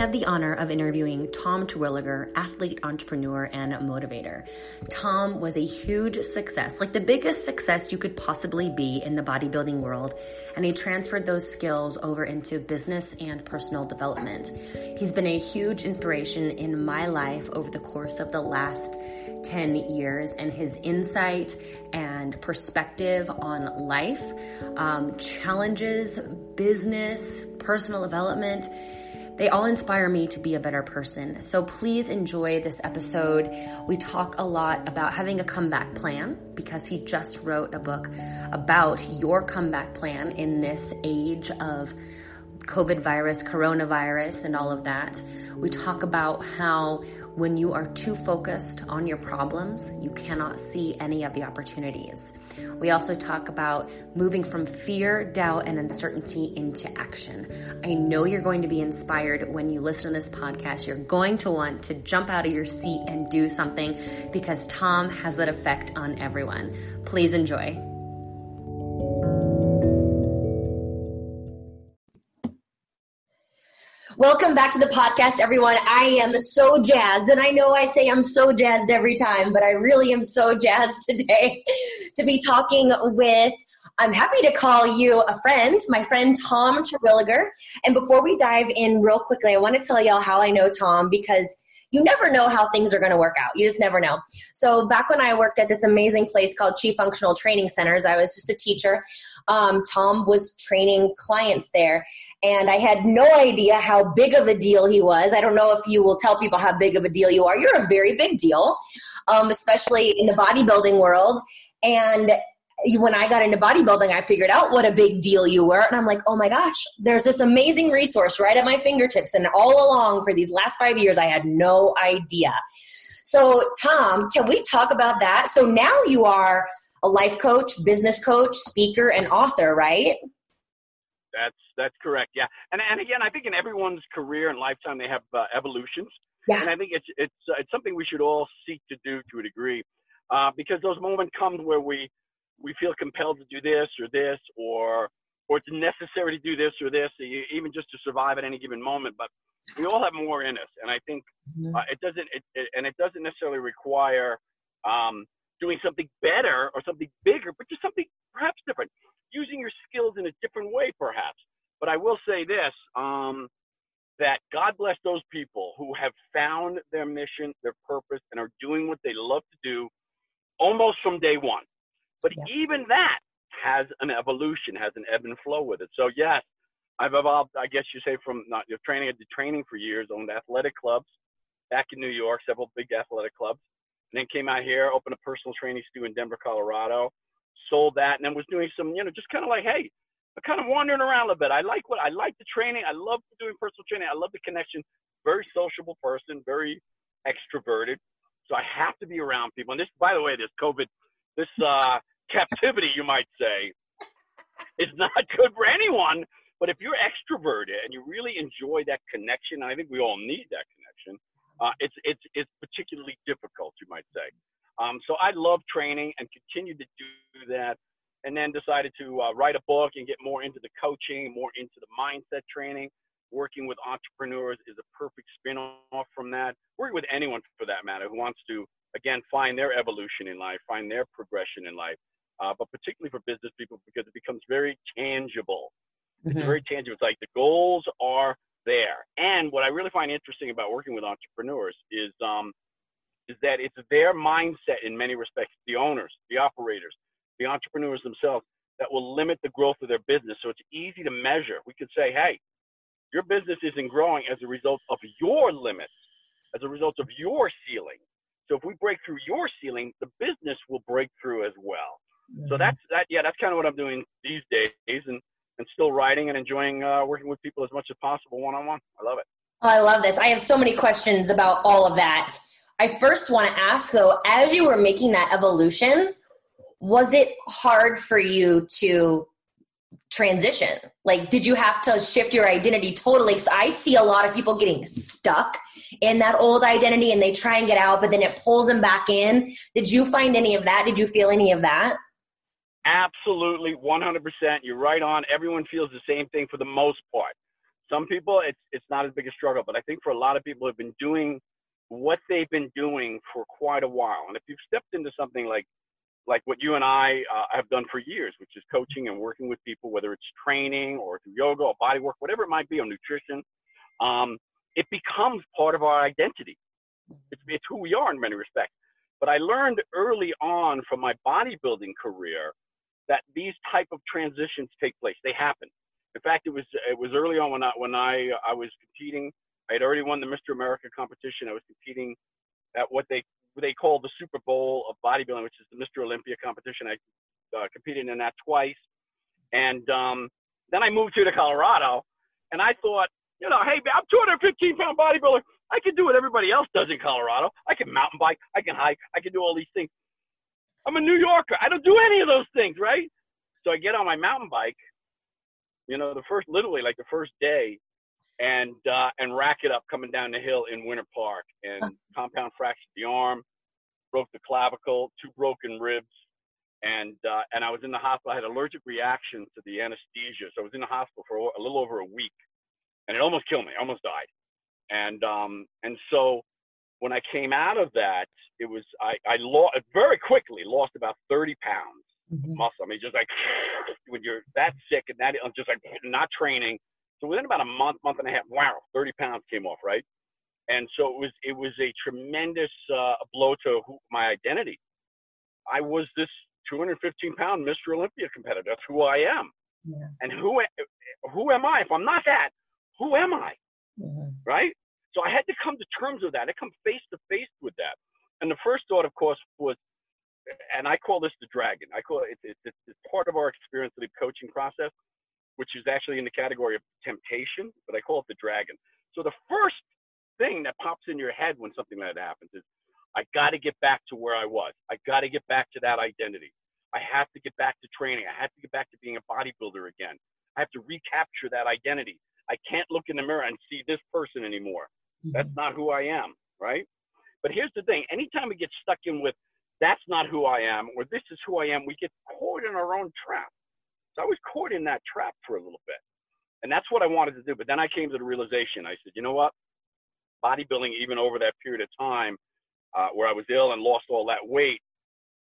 had the honor of interviewing Tom Terwilliger, athlete, entrepreneur, and motivator. Tom was a huge success, like the biggest success you could possibly be in the bodybuilding world, and he transferred those skills over into business and personal development. He's been a huge inspiration in my life over the course of the last 10 years and his insight and perspective on life, um, challenges, business, personal development they all inspire me to be a better person. So please enjoy this episode. We talk a lot about having a comeback plan because he just wrote a book about your comeback plan in this age of COVID virus, coronavirus, and all of that. We talk about how when you are too focused on your problems, you cannot see any of the opportunities. We also talk about moving from fear, doubt, and uncertainty into action. I know you're going to be inspired when you listen to this podcast. You're going to want to jump out of your seat and do something because Tom has that effect on everyone. Please enjoy. Welcome back to the podcast, everyone. I am so jazzed, and I know I say I'm so jazzed every time, but I really am so jazzed today to be talking with. I'm happy to call you a friend, my friend Tom Terwilliger. And before we dive in real quickly, I want to tell y'all how I know Tom because you never know how things are going to work out. You just never know. So back when I worked at this amazing place called Chief Functional Training Centers, I was just a teacher. Um, Tom was training clients there, and I had no idea how big of a deal he was. I don't know if you will tell people how big of a deal you are. You're a very big deal, um, especially in the bodybuilding world. And when I got into bodybuilding, I figured out what a big deal you were. And I'm like, oh my gosh, there's this amazing resource right at my fingertips. And all along for these last five years, I had no idea. So, Tom, can we talk about that? So now you are a life coach, business coach, speaker, and author, right? That's that's correct. Yeah, and and again, I think in everyone's career and lifetime they have uh, evolutions. Yeah. And I think it's it's uh, it's something we should all seek to do to a degree, uh, because those moments come where we we feel compelled to do this or this or or it's necessary to do this or this, even just to survive at any given moment. But we all have more in us, and I think mm-hmm. uh, it doesn't. It, it, and it doesn't necessarily require um, doing something better or something bigger, but just something perhaps different, using your skills in a different way, perhaps. But I will say this: um, that God bless those people who have found their mission, their purpose, and are doing what they love to do, almost from day one. But yeah. even that has an evolution, has an ebb and flow with it. So yes, I've evolved. I guess you say from not your training. I did training for years, owned athletic clubs back in New York, several big athletic clubs, and then came out here, opened a personal training studio in Denver, Colorado, sold that, and then was doing some, you know, just kind of like, hey, I'm kind of wandering around a little bit. I like what I like the training. I love doing personal training. I love the connection. Very sociable person, very extroverted. So I have to be around people. And this, by the way, this COVID, this uh, captivity, you might say, is not good for anyone. But if you're extroverted and you really enjoy that connection, I think we all need that connection. Uh, it's it's it's particularly difficult, you might say. Um, so I love training and continue to do that. And then decided to uh, write a book and get more into the coaching, more into the mindset training. Working with entrepreneurs is a perfect spin-off from that. Working with anyone for that matter who wants to again find their evolution in life, find their progression in life uh, but particularly for business people because it becomes very tangible. Mm-hmm. It's very tangible. It's like the goals are there. And what I really find interesting about working with entrepreneurs is um, is that it's their mindset in many respects, the owners, the operators, the entrepreneurs themselves, that will limit the growth of their business. So it's easy to measure. We could say, hey, your business isn't growing as a result of your limits, as a result of your ceiling. So if we break through your ceiling, the business will break through as well. So that's that. Yeah, that's kind of what I'm doing these days, and and still writing and enjoying uh, working with people as much as possible one on one. I love it. Oh, I love this. I have so many questions about all of that. I first want to ask though, as you were making that evolution, was it hard for you to transition? Like, did you have to shift your identity totally? Because I see a lot of people getting stuck in that old identity and they try and get out, but then it pulls them back in. Did you find any of that? Did you feel any of that? Absolutely, 100%. You're right on. Everyone feels the same thing for the most part. some people it's it's not as big a struggle, but I think for a lot of people who've been doing what they've been doing for quite a while, and if you've stepped into something like like what you and I uh, have done for years, which is coaching and working with people, whether it's training or through yoga or body work, whatever it might be, or nutrition, um, it becomes part of our identity. It's, it's who we are in many respects. But I learned early on from my bodybuilding career that these type of transitions take place. They happen. In fact, it was it was early on when I when I I was competing. I had already won the Mr. America competition. I was competing at what they they call the Super Bowl of bodybuilding, which is the Mr. Olympia competition. I uh, competed in that twice, and um, then I moved here to Colorado, and I thought, you know, hey, I'm 215 pound bodybuilder. I can do what everybody else does in Colorado. I can mountain bike, I can hike, I can do all these things. I'm a New Yorker. I don't do any of those things, right? So I get on my mountain bike, you know, the first, literally like the first day, and uh, and rack it up coming down the hill in Winter Park, and compound fractured the arm, broke the clavicle, two broken ribs, and uh, and I was in the hospital. I had allergic reaction to the anesthesia, so I was in the hospital for a little over a week, and it almost killed me. I almost died, and um and so when I came out of that, it was I I lost very quickly lost about 30 pounds mm-hmm. muscle. I mean, just like when you're that sick and that I'm just like not training. So within about a month, month and a half, wow, 30 pounds came off, right? And so it was it was a tremendous uh, blow to who, my identity. I was this 215 pound Mr. Olympia competitor. That's who I am. Yeah. And who who am I? If I'm not that, who am I? Mm-hmm. Right? So I had to come to terms with that. I come face to face with that. And the first thought, of course, was, and I call this the dragon. I call it, it, it it's part of our experience of the coaching process, which is actually in the category of temptation, but I call it the dragon. So the first thing that pops in your head when something like that happens is, I got to get back to where I was. I got to get back to that identity. I have to get back to training. I have to get back to being a bodybuilder again. I have to recapture that identity. I can't look in the mirror and see this person anymore. That's mm-hmm. not who I am, right? But here's the thing anytime we get stuck in with, that's not who I am, or this is who I am, we get caught in our own trap. So I was caught in that trap for a little bit. And that's what I wanted to do. But then I came to the realization I said, you know what? Bodybuilding, even over that period of time uh, where I was ill and lost all that weight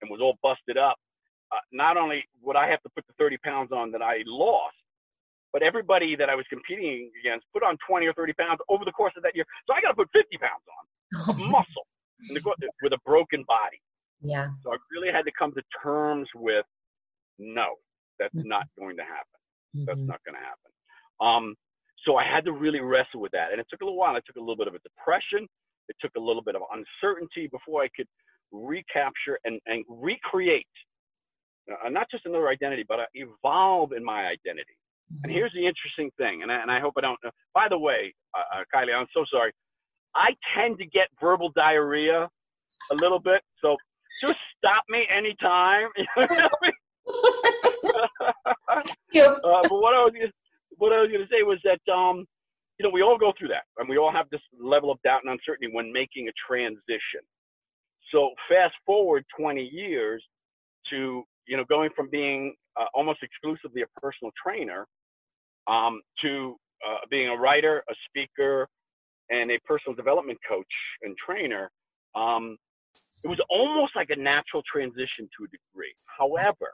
and was all busted up, uh, not only would I have to put the 30 pounds on that I lost, but everybody that I was competing against put on 20 or 30 pounds over the course of that year. So I got to put 50 pounds on of muscle with a broken body. Yeah. So I really had to come to terms with no, that's mm-hmm. not going to happen. Mm-hmm. That's not going to happen. Um, so I had to really wrestle with that. And it took a little while. It took a little bit of a depression. It took a little bit of uncertainty before I could recapture and, and recreate uh, not just another identity, but uh, evolve in my identity. And here's the interesting thing, and I, and I hope I don't. Uh, by the way, uh, uh, Kylie, I'm so sorry. I tend to get verbal diarrhea a little bit, so just stop me anytime. uh, but what I was gonna, what I was going to say was that um, you know we all go through that, and we all have this level of doubt and uncertainty when making a transition. So fast forward 20 years to you know going from being uh, almost exclusively a personal trainer um, to uh, being a writer, a speaker, and a personal development coach and trainer, um, it was almost like a natural transition to a degree. However,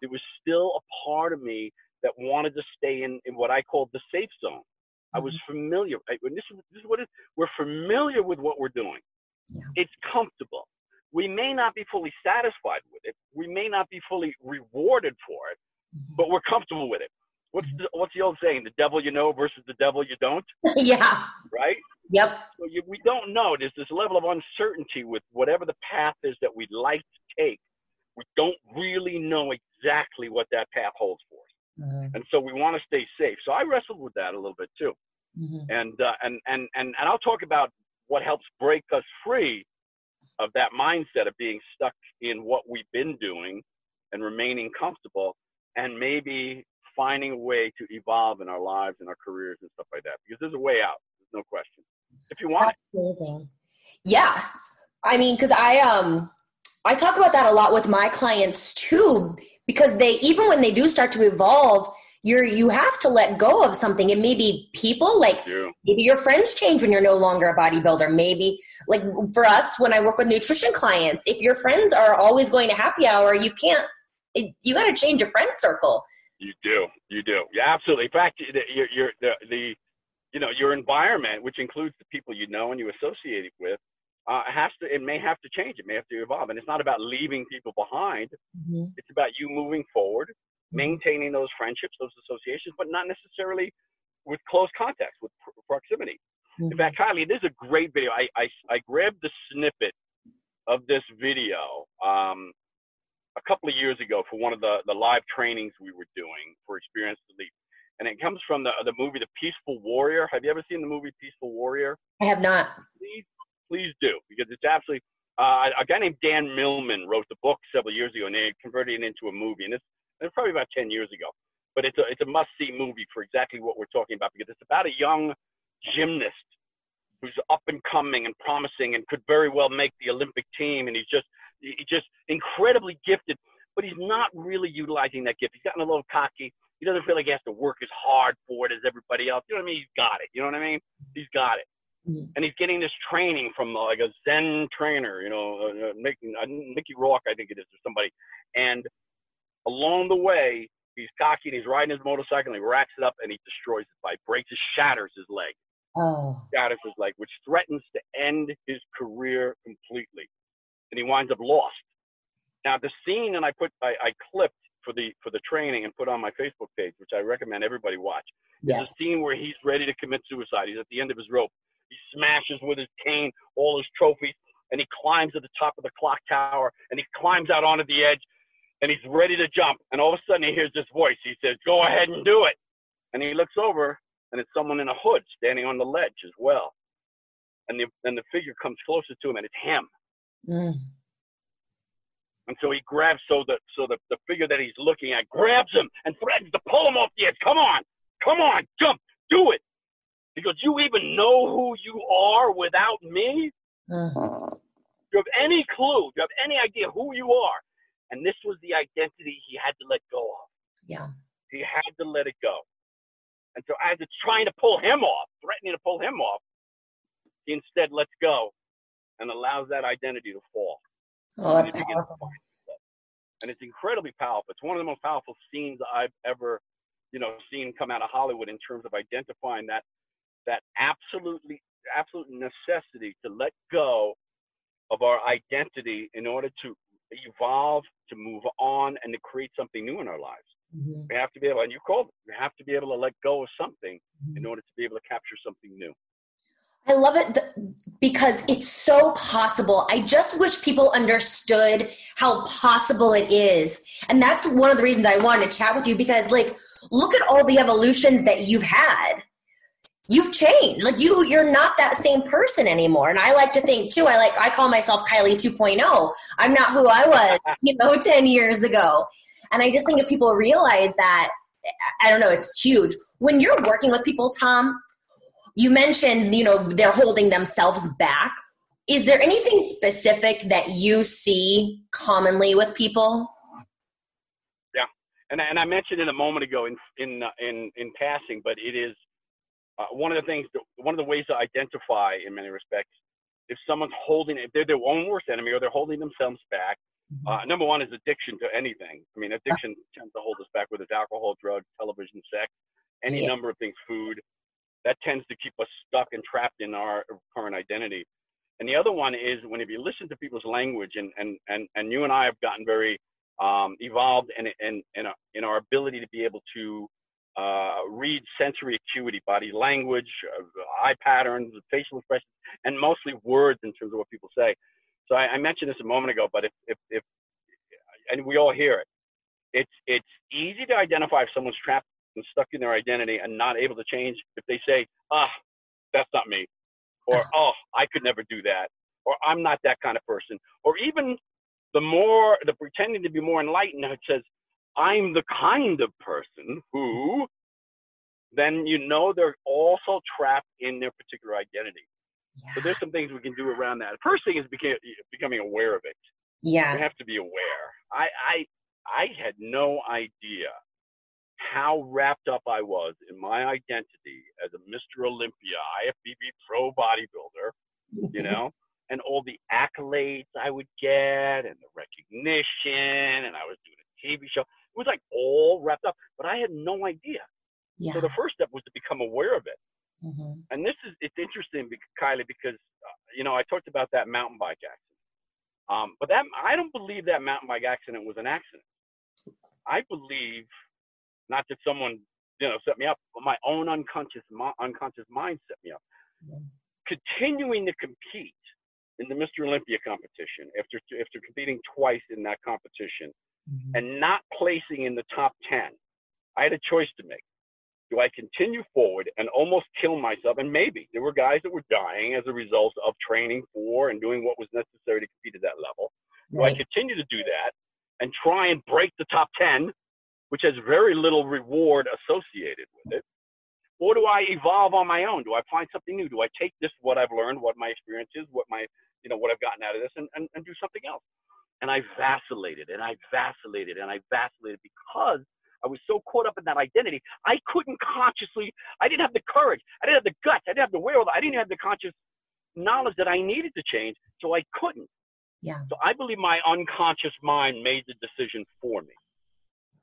there was still a part of me that wanted to stay in, in what I called the safe zone. I was mm-hmm. familiar. I, this, is, this is what it is. We're familiar with what we're doing. Yeah. It's comfortable. We may not be fully satisfied with it. We may not be fully rewarded for it, mm-hmm. but we're comfortable with it what's the, what's the old saying? The devil you know versus the devil you don't. yeah. Right. Yep. So you, we don't know. There's this level of uncertainty with whatever the path is that we'd like to take. We don't really know exactly what that path holds for us, mm-hmm. and so we want to stay safe. So I wrestled with that a little bit too, mm-hmm. and uh, and and and and I'll talk about what helps break us free of that mindset of being stuck in what we've been doing and remaining comfortable and maybe finding a way to evolve in our lives and our careers and stuff like that because there's a way out. There's no question. If you want That's amazing. Yeah. I mean, because I um I talk about that a lot with my clients too, because they even when they do start to evolve, you're you have to let go of something and maybe people like yeah. maybe your friends change when you're no longer a bodybuilder maybe like for us when i work with nutrition clients if your friends are always going to happy hour you can't it, you got to change your friend circle you do you do yeah absolutely in fact you're, you're the, the you know your environment which includes the people you know and you associate with uh, has to it may have to change it may have to evolve and it's not about leaving people behind mm-hmm. it's about you moving forward maintaining those friendships, those associations, but not necessarily with close context, with pr- proximity. Mm-hmm. In fact, Kylie, this is a great video. I, I, I grabbed the snippet of this video um, a couple of years ago for one of the, the live trainings we were doing for Experienced Elite. And it comes from the, the movie The Peaceful Warrior. Have you ever seen the movie Peaceful Warrior? I have not. Please, please do, because it's absolutely. Uh, a guy named Dan Millman wrote the book several years ago, and they converted it into a movie. And it's it was probably about 10 years ago. But it's a, it's a must see movie for exactly what we're talking about because it's about a young gymnast who's up and coming and promising and could very well make the Olympic team. And he's just, just incredibly gifted, but he's not really utilizing that gift. He's gotten a little cocky. He doesn't feel like he has to work as hard for it as everybody else. You know what I mean? He's got it. You know what I mean? He's got it. Mm-hmm. And he's getting this training from uh, like a Zen trainer, you know, uh, uh, Mickey Rourke, I think it is, or somebody. And along the way, he's cocky and he's riding his motorcycle and he racks it up and he destroys his bike, breaks his, shatters his leg. Oh. Shatters his leg, which threatens to end his career completely. And he winds up lost. Now the scene and I put I, I clipped for the for the training and put on my Facebook page, which I recommend everybody watch. Yes. There's a scene where he's ready to commit suicide. He's at the end of his rope. He smashes with his cane all his trophies and he climbs to the top of the clock tower and he climbs out onto the edge and he's ready to jump. And all of a sudden he hears this voice. He says, Go ahead and do it. And he looks over and it's someone in a hood standing on the ledge as well. And the, and the figure comes closer to him and it's him. Mm. And so he grabs, so the, so the, the figure that he's looking at grabs him and threatens to pull him off the edge. Come on, come on, jump, do it. Because you even know who you are without me? Uh. you have any clue, Do you have any idea who you are, and this was the identity he had to let go of. Yeah. He had to let it go. And so as it's trying to pull him off, threatening to pull him off, he instead lets go and allows that identity to fall. Oh, that's and powerful. And it's incredibly powerful. It's one of the most powerful scenes I've ever, you know, seen come out of Hollywood in terms of identifying that that absolutely absolute necessity to let go of our identity in order to evolve, to move on, and to create something new in our lives. Mm-hmm. We have to be able, and you called it, we have to be able to let go of something mm-hmm. in order to be able to capture something new. I love it because it's so possible. I just wish people understood how possible it is. And that's one of the reasons I wanted to chat with you because, like, look at all the evolutions that you've had. You've changed. Like you you're not that same person anymore. And i like to think too i like i call myself kylie 2.0 i'm not who i was you know 10 years ago. And i just think if people realize that i don't know it's huge. When you're working with people tom you mentioned you know they're holding themselves back is there anything specific that you see commonly with people yeah and, and i mentioned it a moment ago in in uh, in in passing but it is uh, one of the things, one of the ways to identify in many respects, if someone's holding, if they're their own worst enemy or they're holding themselves back, mm-hmm. uh, number one is addiction to anything. I mean, addiction tends to hold us back, whether it's alcohol, drugs, television, sex, any yeah. number of things, food. That tends to keep us stuck and trapped in our current identity. And the other one is when if you listen to people's language, and and and, and you and I have gotten very um, evolved in in in, a, in our ability to be able to uh, read sensory acuity, body language, uh, eye patterns, facial expressions, and mostly words in terms of what people say. So I, I mentioned this a moment ago, but if, if, if, and we all hear it, it's, it's easy to identify if someone's trapped and stuck in their identity and not able to change if they say, ah, that's not me, or oh, I could never do that, or I'm not that kind of person, or even the more, the pretending to be more enlightened, it says, I'm the kind of person who, then you know they're also trapped in their particular identity. Yeah. So there's some things we can do around that. First thing is became, becoming aware of it. Yeah. You have to be aware. I, I, I had no idea how wrapped up I was in my identity as a Mr. Olympia, IFBB pro bodybuilder, you know, and all the accolades I would get and the recognition, and I was doing a TV show. It was like all wrapped up, but I had no idea. Yeah. So the first step was to become aware of it. Mm-hmm. And this is it's interesting, Kylie, because uh, you know I talked about that mountain bike accident, um, but that I don't believe that mountain bike accident was an accident. I believe not that someone you know set me up, but my own unconscious unconscious mind set me up. Mm-hmm. Continuing to compete in the Mr. Olympia competition after after competing twice in that competition mm-hmm. and not placing in the top 10 I had a choice to make do I continue forward and almost kill myself and maybe there were guys that were dying as a result of training for and doing what was necessary to compete at that level do. I continue to do that and try and break the top 10 which has very little reward associated with it or do I evolve on my own? Do I find something new? Do I take this, what I've learned, what my experience is, what my, you know, what I've gotten out of this and, and, and do something else? And I vacillated and I vacillated and I vacillated because I was so caught up in that identity. I couldn't consciously, I didn't have the courage. I didn't have the guts. I didn't have the will. I didn't have the conscious knowledge that I needed to change. So I couldn't. Yeah. So I believe my unconscious mind made the decision for me.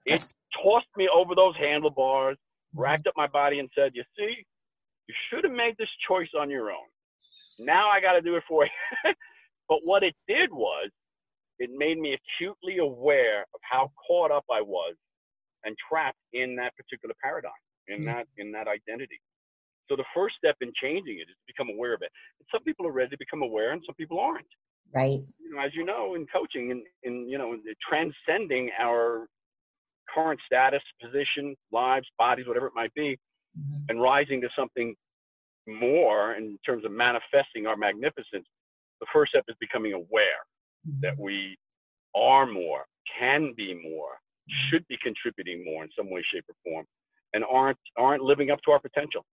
It tossed me over those handlebars racked up my body and said, You see, you should have made this choice on your own. Now I got to do it for you. but what it did was, it made me acutely aware of how caught up I was and trapped in that particular paradigm, in mm-hmm. that in that identity. So the first step in changing it is to become aware of it. And some people are ready to become aware, and some people aren't. Right. You know, as you know, in coaching, in, in you know, transcending our current status, position, lives, bodies, whatever it might be, mm-hmm. and rising to something more in terms of manifesting our magnificence, the first step is becoming aware mm-hmm. that we are more, can be more, should be contributing more in some way, shape, or form, and aren't aren't living up to our potential.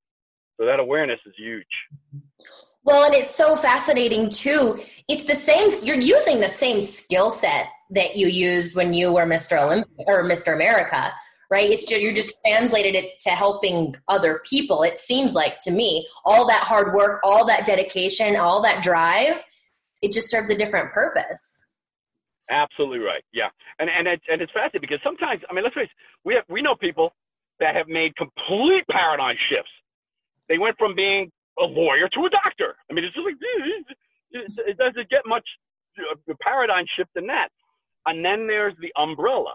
So that awareness is huge. Well, and it's so fascinating too. It's the same, you're using the same skill set that you used when you were Mr. Olympia or Mr. America, right? It's just, you're just translated it to helping other people. It seems like to me, all that hard work, all that dedication, all that drive, it just serves a different purpose. Absolutely right. Yeah, and and it, and it's fascinating because sometimes I mean, let's face it, we have we know people that have made complete paradigm shifts. They went from being a lawyer to a doctor. I mean, it's just like it doesn't get much paradigm shift than that. And then there's the umbrella,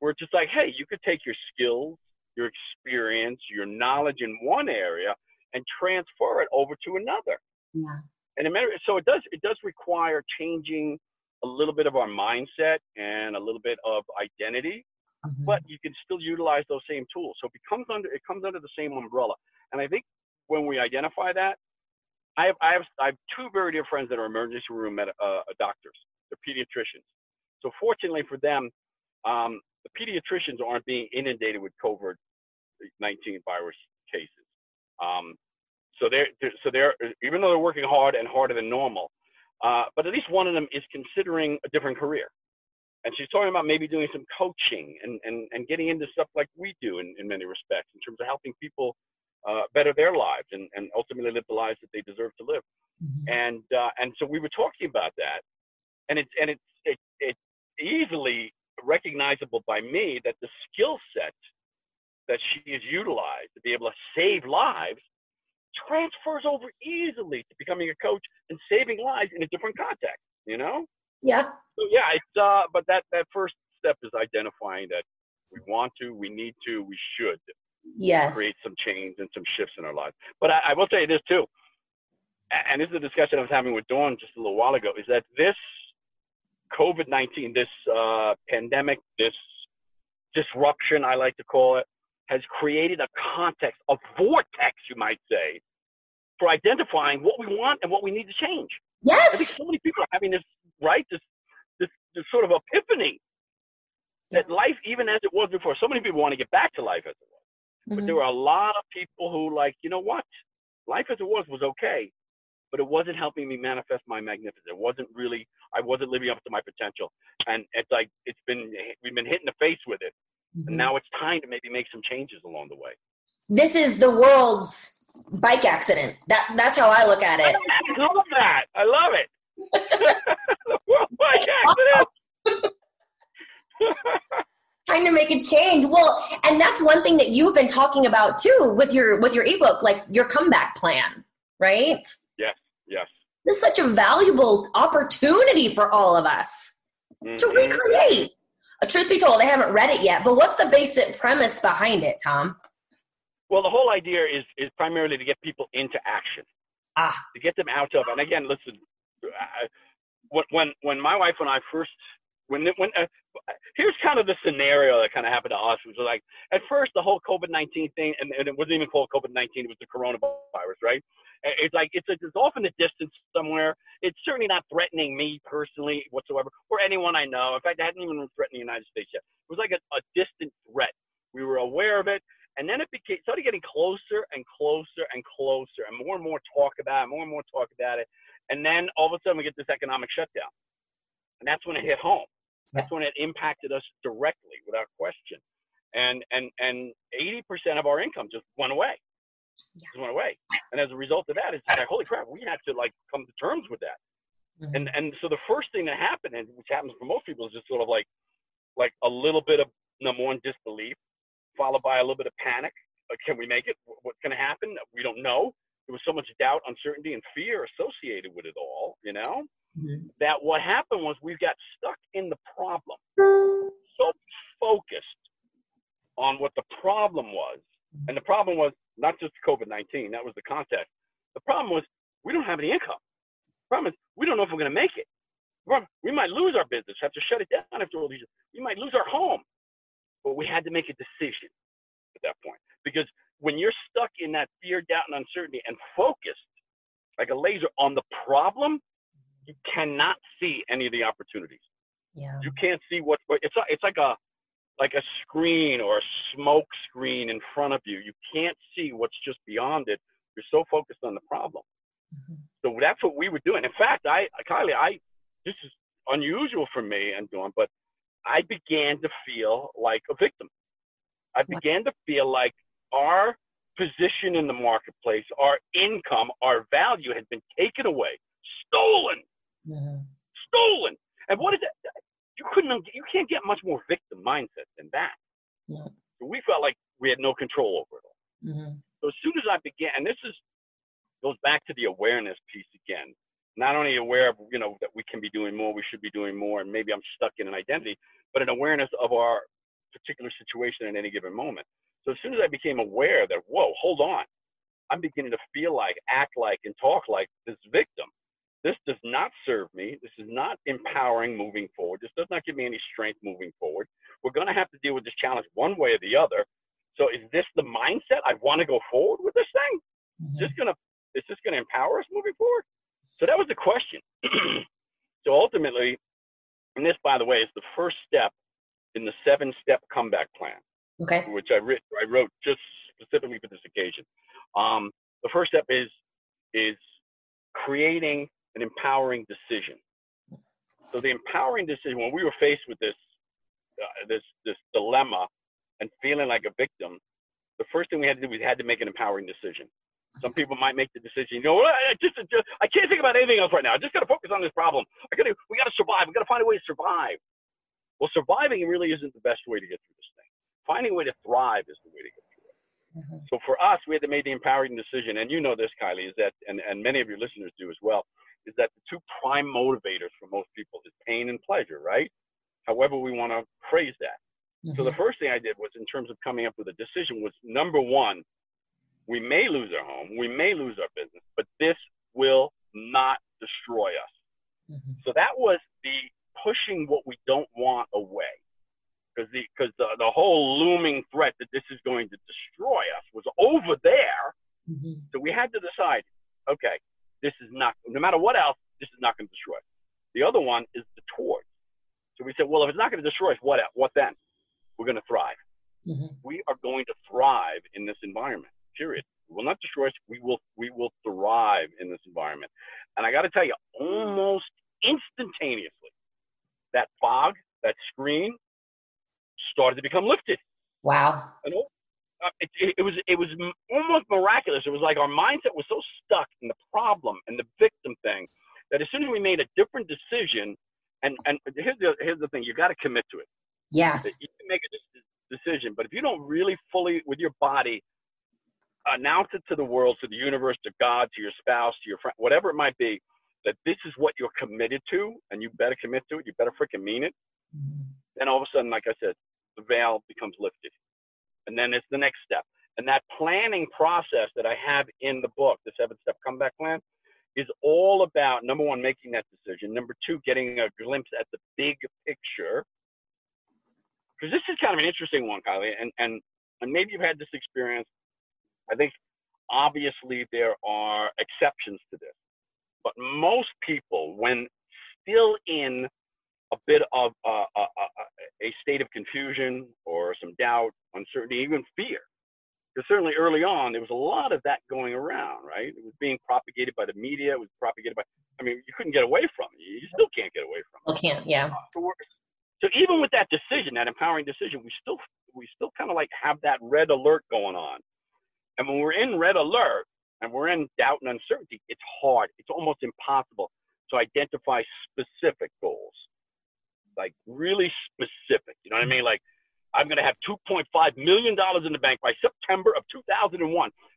where it's just like, hey, you could take your skills, your experience, your knowledge in one area, and transfer it over to another. Yeah. And so it does it does require changing a little bit of our mindset and a little bit of identity, mm-hmm. but you can still utilize those same tools. So it becomes under it comes under the same umbrella. And I think when we identify that, I have I have I have two very dear friends that are emergency room med- uh, doctors. They're pediatricians. So fortunately for them, um, the pediatricians aren't being inundated with COVID-19 virus cases. Um, so they're, they're, so they're even though they're working hard and harder than normal, uh, but at least one of them is considering a different career. And she's talking about maybe doing some coaching and, and, and getting into stuff like we do in, in many respects in terms of helping people uh, better their lives and, and ultimately live the lives that they deserve to live. Mm-hmm. And uh, and so we were talking about that, and it's and it's it, it's easily recognizable by me that the skill set that she has utilized to be able to save lives transfers over easily to becoming a coach and saving lives in a different context. You know? Yeah. So yeah, it's uh, but that that first step is identifying that we want to, we need to, we should yes. create some change and some shifts in our lives. But I, I will tell you this too, and this is a discussion I was having with Dawn just a little while ago, is that this COVID 19, this uh, pandemic, this disruption, I like to call it, has created a context, a vortex, you might say, for identifying what we want and what we need to change. Yes. I think so many people are having this, right? This, this, this sort of epiphany that life, even as it was before, so many people want to get back to life as it was. Mm-hmm. But there were a lot of people who, like, you know what? Life as it was was okay, but it wasn't helping me manifest my magnificence. It wasn't really, I wasn't living up to my potential. And it's like, it's been, we've been hit in the face with it. Mm-hmm. And now it's time to maybe make some changes along the way. This is the world's bike accident. That that's how I look at it. I love that. I love it. the world bike accident. trying to make a change. Well and that's one thing that you've been talking about too with your with your ebook like your comeback plan right? Yes yes. This is such a valuable opportunity for all of us mm-hmm. to recreate. A truth be told i haven't read it yet but what's the basic premise behind it tom? Well the whole idea is is primarily to get people into action. Ah. To get them out of and again listen when when my wife and i first when when uh, here's kind of the scenario that kind of happened to us was like at first the whole covid-19 thing and, and it wasn't even called covid-19 it was the coronavirus right? It's like it's, it's off in the distance somewhere. It's certainly not threatening me personally whatsoever or anyone i know. In fact it hadn't even threatened the united states yet. It was like a, a distant threat. We were aware of it and then it became started getting closer and closer and closer and more and more talk about it more and more talk about it and then all of a sudden we get this economic shutdown and that's when it hit home that's when it impacted us directly, without question. And and and 80% of our income just went away. Just went away. And as a result of that, it's like, holy crap, we had to like come to terms with that. Mm-hmm. And and so the first thing that happened, and which happens for most people, is just sort of like like a little bit of number one disbelief, followed by a little bit of panic. Like, can we make it? What's going to happen? We don't know. There was so much doubt, uncertainty, and fear associated with it all. You know mm-hmm. that what happened was we got stuck in the problem, so focused on what the problem was. And the problem was not just COVID 19, that was the context. The problem was we don't have any income. The problem is we don't know if we're going to make it. We might lose our business, have to shut it down after all these years. We might lose our home. But we had to make a decision at that point. Because when you're stuck in that fear, doubt, and uncertainty and focused like a laser on the problem, you cannot see any of the opportunities. Yeah. You can't see what it's a, it's like a like a screen or a smoke screen in front of you. You can't see what's just beyond it. You're so focused on the problem. Mm-hmm. So that's what we were doing. In fact, I Kylie, I this is unusual for me and doing, but I began to feel like a victim. I began to feel like our position in the marketplace, our income, our value had been taken away, stolen mm-hmm. stolen. And what is it? You couldn't, you can't get much more victim mindset than that. Yeah. So we felt like we had no control over it all. Mm-hmm. So as soon as I began, and this is goes back to the awareness piece again. Not only aware of you know that we can be doing more, we should be doing more, and maybe I'm stuck in an identity, but an awareness of our particular situation at any given moment. So as soon as I became aware that whoa, hold on, I'm beginning to feel like, act like, and talk like this victim. This does not serve me. This is not empowering moving forward. This does not give me any strength moving forward. We're going to have to deal with this challenge one way or the other. So is this the mindset I want to go forward with this thing? Mm-hmm. Is this going to is this going to empower us moving forward? So that was the question. so ultimately, and this, by the way, is the first step in the seven-step comeback plan, okay. which I, writ- I wrote just specifically for this occasion. Um, the first step is is creating an empowering decision. So the empowering decision, when we were faced with this, uh, this, this dilemma and feeling like a victim, the first thing we had to do was we had to make an empowering decision. Some people might make the decision, you know, I just, just I can't think about anything else right now. I just got to focus on this problem. I got to, we got to survive. We got to find a way to survive. Well, surviving really isn't the best way to get through. Finding a way to thrive is the way to get through it. Mm-hmm. So for us, we had to make the empowering decision, and you know this, Kylie, is that, and, and many of your listeners do as well, is that the two prime motivators for most people is pain and pleasure, right? However, we want to phrase that. Mm-hmm. So the mm-hmm. first thing I did was, in terms of coming up with a decision, was number one, we may lose our home, we may lose our business, but this will not destroy us. Mm-hmm. So that was the pushing what we don't want away. Because the, cause the, the whole looming threat that this is going to destroy us was over there. Mm-hmm. So we had to decide, okay, this is not, no matter what else, this is not going to destroy us. The other one is the towards. So we said, well, if it's not going to destroy us, what, what then? We're going to thrive. Mm-hmm. We are going to thrive in this environment, period. We will not destroy us. We will, we will thrive in this environment. And I got to tell you, almost instantaneously, that fog, that screen, started to become lifted. Wow. And uh, it, it, it was it was almost miraculous. It was like our mindset was so stuck in the problem and the victim thing that as soon as we made a different decision, and and here's the here's the thing, you got to commit to it. Yes. You can make a decision, but if you don't really fully with your body announce it to the world, to the universe, to God, to your spouse, to your friend, whatever it might be, that this is what you're committed to, and you better commit to it. You better freaking mean it. Mm-hmm. Then all of a sudden, like I said, the veil becomes lifted, and then it's the next step. And that planning process that I have in the book, the seven step comeback plan, is all about number one, making that decision. Number two, getting a glimpse at the big picture. Because this is kind of an interesting one, Kylie, and and and maybe you've had this experience I think obviously there are exceptions to this, but most people, when still in a bit of a, a, a state of confusion or some doubt, uncertainty, even fear, because certainly early on there was a lot of that going around, right? It was being propagated by the media. It was propagated by. I mean, you couldn't get away from it. You still can't get away from it. Still can't, yeah. So even with that decision, that empowering decision, we still we still kind of like have that red alert going on. And when we're in red alert and we're in doubt and uncertainty, it's hard. It's almost impossible to identify specific goals, like really specific. You know what I mean? Like, I'm going to have $2.5 million in the bank by September of 2001.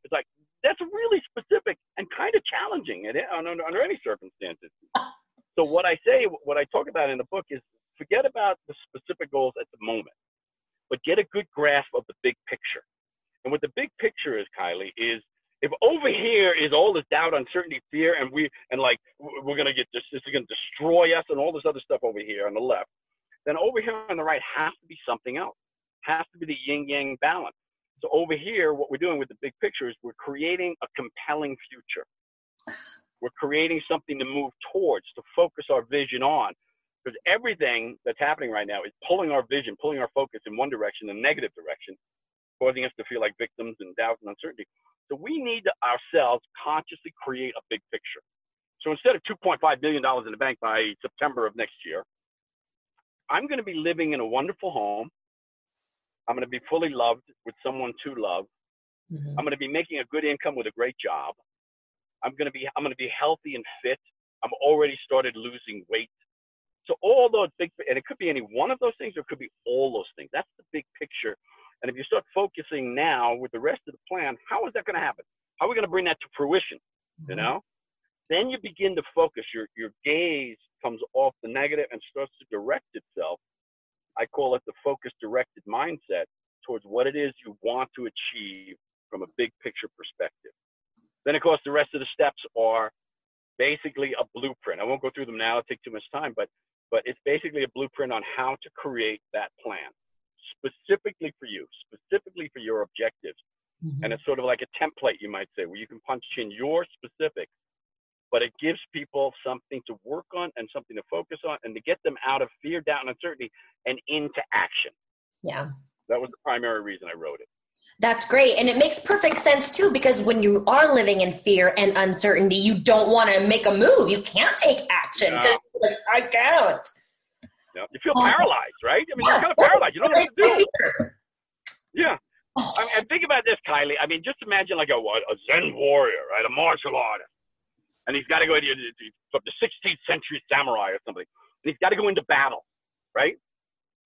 It's like, that's really specific and kind of challenging under, under any circumstances. So, what I say, what I talk about in the book is forget about the specific goals at the moment, but get a good grasp of the big picture. And what the big picture is, Kylie, is if over here is all this doubt, uncertainty, fear, and we and like we're gonna get this, this is gonna destroy us, and all this other stuff over here on the left, then over here on the right has to be something else. Has to be the yin yang balance. So over here, what we're doing with the big picture is we're creating a compelling future. We're creating something to move towards, to focus our vision on. Because everything that's happening right now is pulling our vision, pulling our focus in one direction, the negative direction, causing us to feel like victims and doubt and uncertainty. So we need to ourselves consciously create a big picture. So instead of $2.5 billion in the bank by September of next year, I'm going to be living in a wonderful home. I'm going to be fully loved with someone to love. Mm-hmm. I'm going to be making a good income with a great job. I'm going to be I'm going to be healthy and fit. I'm already started losing weight. So all those big and it could be any one of those things or it could be all those things. That's the big picture and if you start focusing now with the rest of the plan, how is that going to happen? How are we going to bring that to fruition? Mm-hmm. You know? Then you begin to focus. Your your gaze comes off the negative and starts to direct itself. I call it the focus directed mindset towards what it is you want to achieve from a big picture perspective. Then of course the rest of the steps are basically a blueprint. I won't go through them now, it'll take too much time, but but it's basically a blueprint on how to create that plan specifically for you, specifically for your objectives. Mm-hmm. And it's sort of like a template, you might say, where you can punch in your specifics, but it gives people something to work on and something to focus on and to get them out of fear, doubt, and uncertainty and into action. Yeah. That was the primary reason I wrote it. That's great. And it makes perfect sense too, because when you are living in fear and uncertainty, you don't want to make a move. You can't take action. No. Like, I can't. You, you feel oh. paralyzed, right? I mean, you're kind of paralyzed. You don't know what to do. Yeah. Oh. I mean, and think about this, Kylie. I mean, just imagine like a, a Zen warrior, right? A martial artist. And he's got to go into the 16th century samurai or something. And he's got to go into battle, right?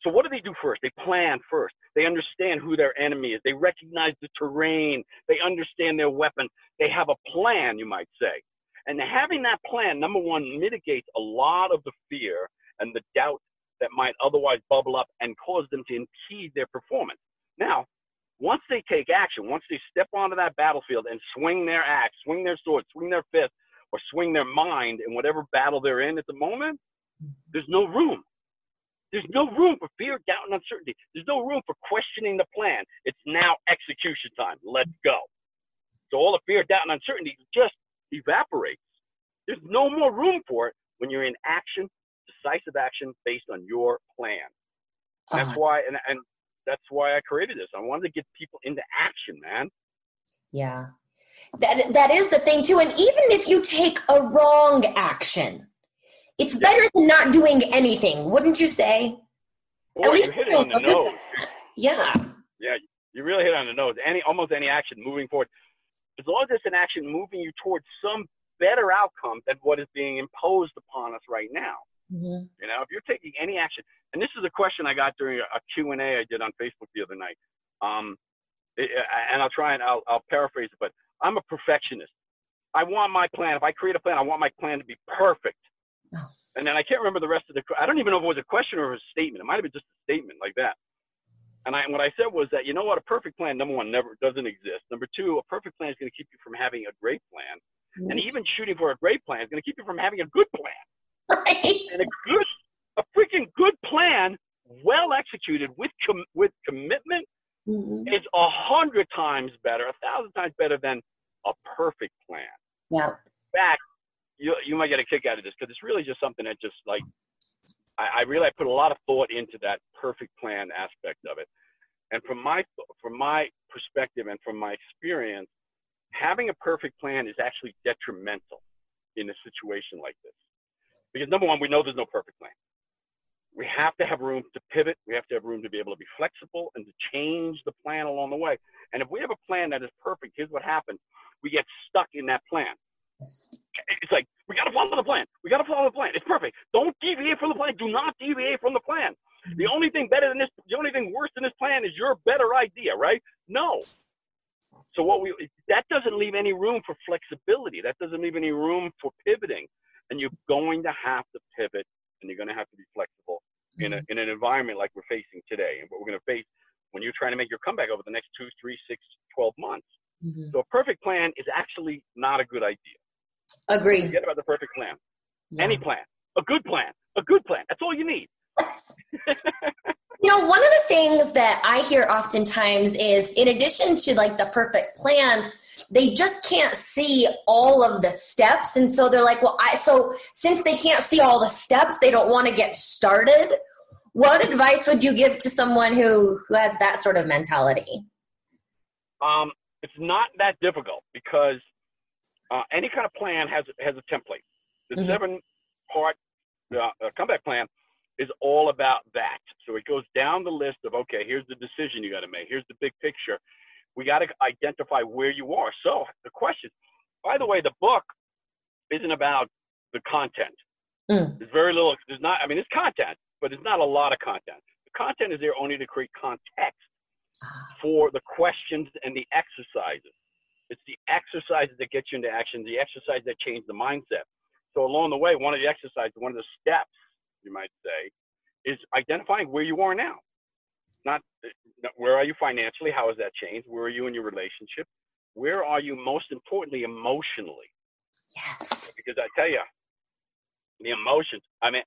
So what do they do first? They plan first. They understand who their enemy is. They recognize the terrain. They understand their weapon. They have a plan, you might say. And having that plan, number one, mitigates a lot of the fear and the doubt that might otherwise bubble up and cause them to impede their performance. Now, once they take action, once they step onto that battlefield and swing their axe, swing their sword, swing their fist, or swing their mind in whatever battle they're in at the moment, there's no room. There's no room for fear, doubt, and uncertainty. There's no room for questioning the plan. It's now execution time. Let's go. So all the fear, doubt, and uncertainty just evaporates. There's no more room for it when you're in action decisive action based on your plan. That's uh, why, and, and that's why I created this. I wanted to get people into action, man. Yeah. That, that is the thing too. And even if you take a wrong action, it's better than not doing anything, wouldn't you say? Boy, you hit it on the nose. Yeah. Yeah, you really hit it on the nose. Any almost any action moving forward, as long as it's an action moving you towards some better outcome than what is being imposed upon us right now. Mm-hmm. You know, if you're taking any action, and this is a question I got during a, a Q&A I did on Facebook the other night. Um, it, and I'll try and I'll, I'll paraphrase it, but I'm a perfectionist. I want my plan. If I create a plan, I want my plan to be perfect. Oh. And then I can't remember the rest of the. I don't even know if it was a question or a statement. It might have been just a statement like that. And I, what I said was that you know what, a perfect plan, number one, never doesn't exist. Number two, a perfect plan is going to keep you from having a great plan, yes. and even shooting for a great plan is going to keep you from having a good plan. Right. And a good, a freaking good plan, well executed with com- with commitment, mm-hmm. is a hundred times better, a thousand times better than a perfect plan. Yeah. In fact, you you might get a kick out of this because it's really just something that just like I, I really I put a lot of thought into that perfect plan aspect of it. And from my from my perspective and from my experience, having a perfect plan is actually detrimental in a situation like this. Because number one, we know there's no perfect plan. We have to have room to pivot. We have to have room to be able to be flexible and to change the plan along the way. And if we have a plan that is perfect, here's what happens. We get stuck in that plan. It's like we got to follow the plan. We got to follow the plan. It's perfect. Don't deviate from the plan. Do not deviate from the plan. The mm-hmm. only thing better than this, the only thing worse than this plan is your better idea, right? No. So what we that doesn't leave any room for flexibility. That doesn't leave any room for pivoting. And you're going to have to pivot, and you're going to have to be flexible in a, mm-hmm. in an environment like we're facing today, and what we're going to face when you're trying to make your comeback over the next two, three, six, twelve months. Mm-hmm. So a perfect plan is actually not a good idea. Agree. Forget about the perfect plan. Yeah. Any plan. A good plan. A good plan. That's all you need. you know, one of the things that I hear oftentimes is in addition to like the perfect plan, they just can't see all of the steps. And so they're like, well, I, so since they can't see all the steps, they don't want to get started. What advice would you give to someone who, who has that sort of mentality? Um, it's not that difficult because uh, any kind of plan has has a template. The mm-hmm. seven part uh, comeback plan is all about that. So it goes down the list of okay, here's the decision you got to make. Here's the big picture. We got to identify where you are. So the question, by the way, the book isn't about the content. Mm. There's very little. There's not. I mean, it's content, but it's not a lot of content. The content is there only to create context ah. for the questions and the exercises. It's the exercises that get you into action, the exercises that change the mindset. So along the way, one of the exercises, one of the steps, you might say, is identifying where you are now. Not, where are you financially? How has that changed? Where are you in your relationship? Where are you most importantly emotionally? Yes. Because I tell you, the emotions. I mean,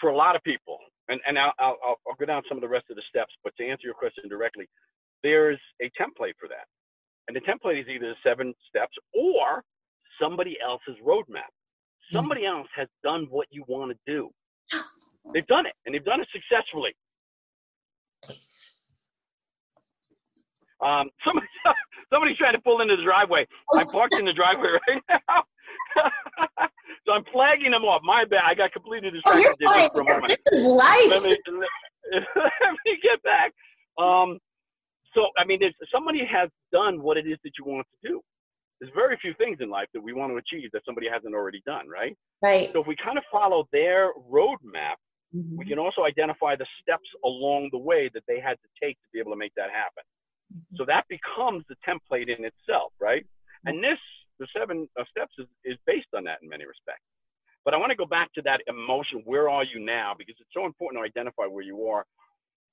for a lot of people, and, and I'll, I'll, I'll go down some of the rest of the steps, but to answer your question directly, there's a template for that. And the template is either the seven steps or somebody else's roadmap. Somebody mm. else has done what you want to do. They've done it, and they've done it successfully. Um, somebody, somebody's trying to pull into the driveway. I'm parked in the driveway right now. so I'm flagging them off. My bad. I got completely distracted oh, you're fine. for a moment. This is life. Let me, let, let me get back. Um, so, I mean, there's, somebody has done what it is that you want to do. There's very few things in life that we want to achieve that somebody hasn't already done, right? Right. So if we kind of follow their roadmap, mm-hmm. we can also identify the steps along the way that they had to take to be able to make that happen. Mm-hmm. So that becomes the template in itself, right? Mm-hmm. And this, the seven uh, steps, is, is based on that in many respects. But I want to go back to that emotion. Where are you now? Because it's so important to identify where you are.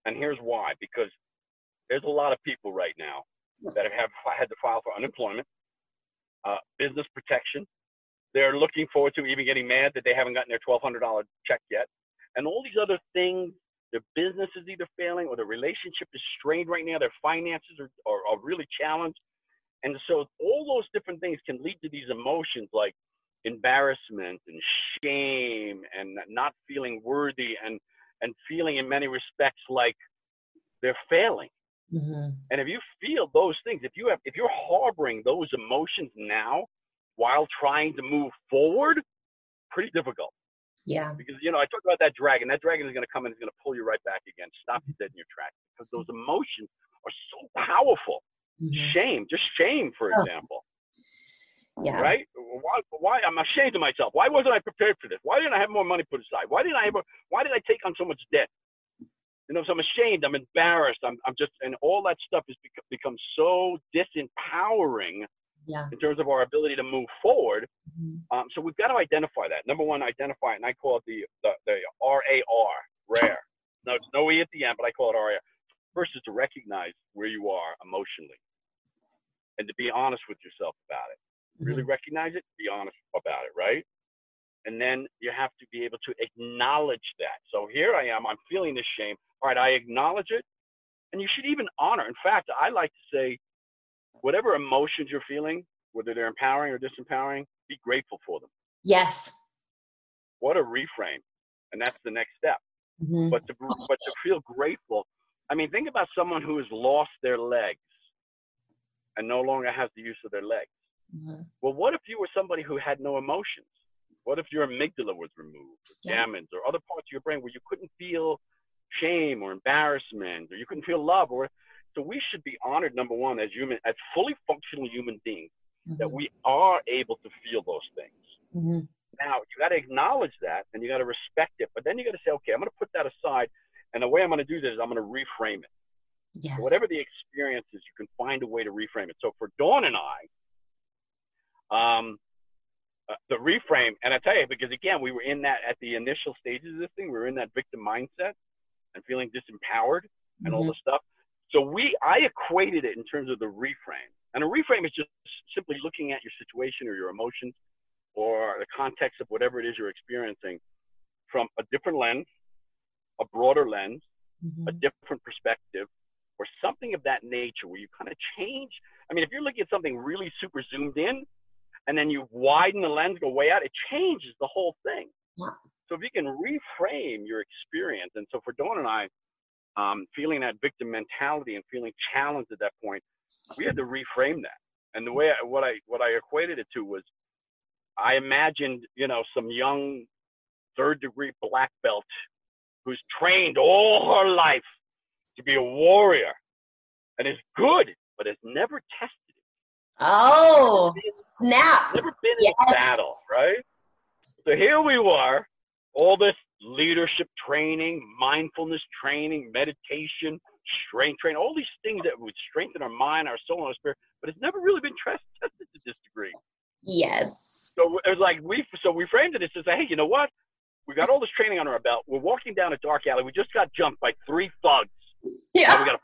And here's why. Because there's a lot of people right now that have had to file for unemployment, uh, business protection. They're looking forward to even getting mad that they haven't gotten their $1,200 check yet. And all these other things, their business is either failing or their relationship is strained right now. Their finances are, are, are really challenged. And so all those different things can lead to these emotions like embarrassment and shame and not feeling worthy and, and feeling in many respects like they're failing. Mm-hmm. And if you feel those things, if you have, if you're harboring those emotions now while trying to move forward, pretty difficult. Yeah. Because you know, I talk about that dragon. That dragon is going to come and is going to pull you right back again, stop you dead in your tracks. Because those emotions are so powerful. Mm-hmm. Shame, just shame, for example. Yeah. Right? Why? Why? I'm ashamed of myself. Why wasn't I prepared for this? Why didn't I have more money put aside? Why didn't I ever? Why did I take on so much debt? You know, so I'm ashamed. I'm embarrassed. I'm, I'm just, and all that stuff has become, become so disempowering yeah. in terms of our ability to move forward. Mm-hmm. Um, so we've got to identify that. Number one, identify it, and I call it the the, the R A R, rare. No, it's no E at the end, but I call it R A R. First is to recognize where you are emotionally, and to be honest with yourself about it. Mm-hmm. Really recognize it, be honest about it, right? And then you have to be able to acknowledge that. So here I am, I'm feeling this shame. All right, I acknowledge it, and you should even honor. In fact, I like to say, whatever emotions you're feeling, whether they're empowering or disempowering, be grateful for them. Yes. What a reframe. And that's the next step. Mm-hmm. But to but to feel grateful. I mean, think about someone who has lost their legs and no longer has the use of their legs. Mm-hmm. Well, what if you were somebody who had no emotions? What if your amygdala was removed, or yeah. damaged, or other parts of your brain where you couldn't feel shame or embarrassment, or you couldn't feel love, or so we should be honored, number one, as human, as fully functional human beings, mm-hmm. that we are able to feel those things. Mm-hmm. Now you got to acknowledge that, and you got to respect it. But then you got to say, okay, I'm going to put that aside, and the way I'm going to do this is I'm going to reframe it. Yes. So whatever the experience is, you can find a way to reframe it. So for Dawn and I, um, uh, the reframe, and I tell you, because again, we were in that at the initial stages of this thing, we were in that victim mindset and feeling disempowered and mm-hmm. all the stuff. So we, I equated it in terms of the reframe. And a reframe is just simply looking at your situation or your emotions or the context of whatever it is you're experiencing from a different lens, a broader lens, mm-hmm. a different perspective, or something of that nature where you kind of change. I mean, if you're looking at something really super zoomed in and then you widen the lens, go way out, it changes the whole thing. Yeah. So if you can reframe your experience, and so for Dawn and I, um, feeling that victim mentality and feeling challenged at that point, we had to reframe that. And the way I, what I what I equated it to was, I imagined you know some young third degree black belt who's trained all her life to be a warrior and is good, but has never tested it. Oh, snap! Never been yes. in battle, right? So here we were, all this leadership training, mindfulness training, meditation, strength training, all these things that would strengthen our mind, our soul, and our spirit, but it's never really been tested to this degree. Yes. So it was like we so we framed it as to say, hey, you know what? We got all this training under our belt. We're walking down a dark alley. We just got jumped by three thugs. Yeah. we got a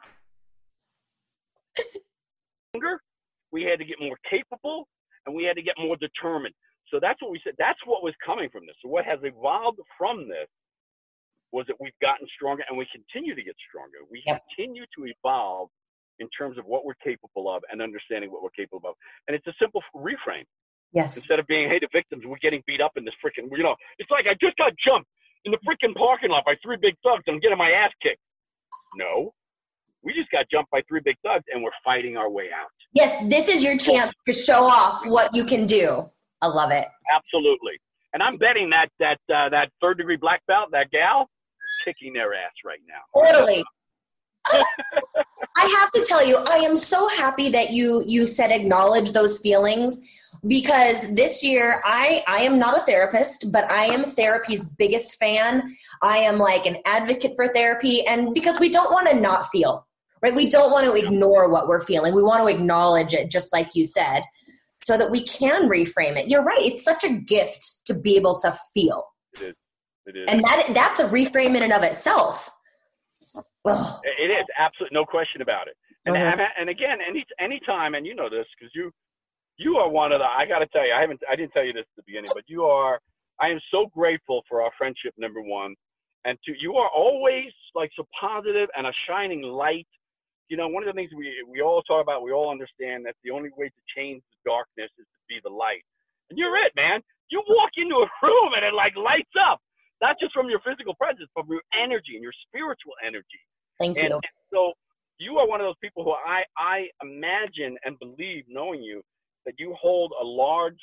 we had to get more capable and we had to get more determined. So that's what we said. That's what was coming from this. So what has evolved from this was that we've gotten stronger and we continue to get stronger. We yep. continue to evolve in terms of what we're capable of and understanding what we're capable of. And it's a simple reframe. Yes. Instead of being, hey, the victims, we're getting beat up in this freaking, you know, it's like I just got jumped in the freaking parking lot by three big thugs and I'm getting my ass kicked. No. We just got jumped by three big thugs and we're fighting our way out. Yes, this is your chance to show off what you can do. I love it. Absolutely. And I'm betting that that uh, that third degree black belt, that gal, kicking their ass right now. Totally. I have to tell you, I am so happy that you you said acknowledge those feelings because this year I I am not a therapist, but I am therapy's biggest fan. I am like an advocate for therapy and because we don't want to not feel. Right? We don't want to ignore what we're feeling. We want to acknowledge it just like you said so that we can reframe it. You're right. It's such a gift to be able to feel. It is. It is. And that that's a reframe in and of itself. Ugh. It is absolutely no question about it. And uh-huh. and again, any any time, and you know this because you you are one of the. I got to tell you, I haven't I didn't tell you this at the beginning, but you are. I am so grateful for our friendship. Number one, and two, you are always like so positive and a shining light you know, one of the things we we all talk about, we all understand that the only way to change the darkness is to be the light. And you're it, man. You walk into a room and it like lights up, not just from your physical presence, but from your energy and your spiritual energy. Thank and, you. And so you are one of those people who I I imagine and believe, knowing you, that you hold a large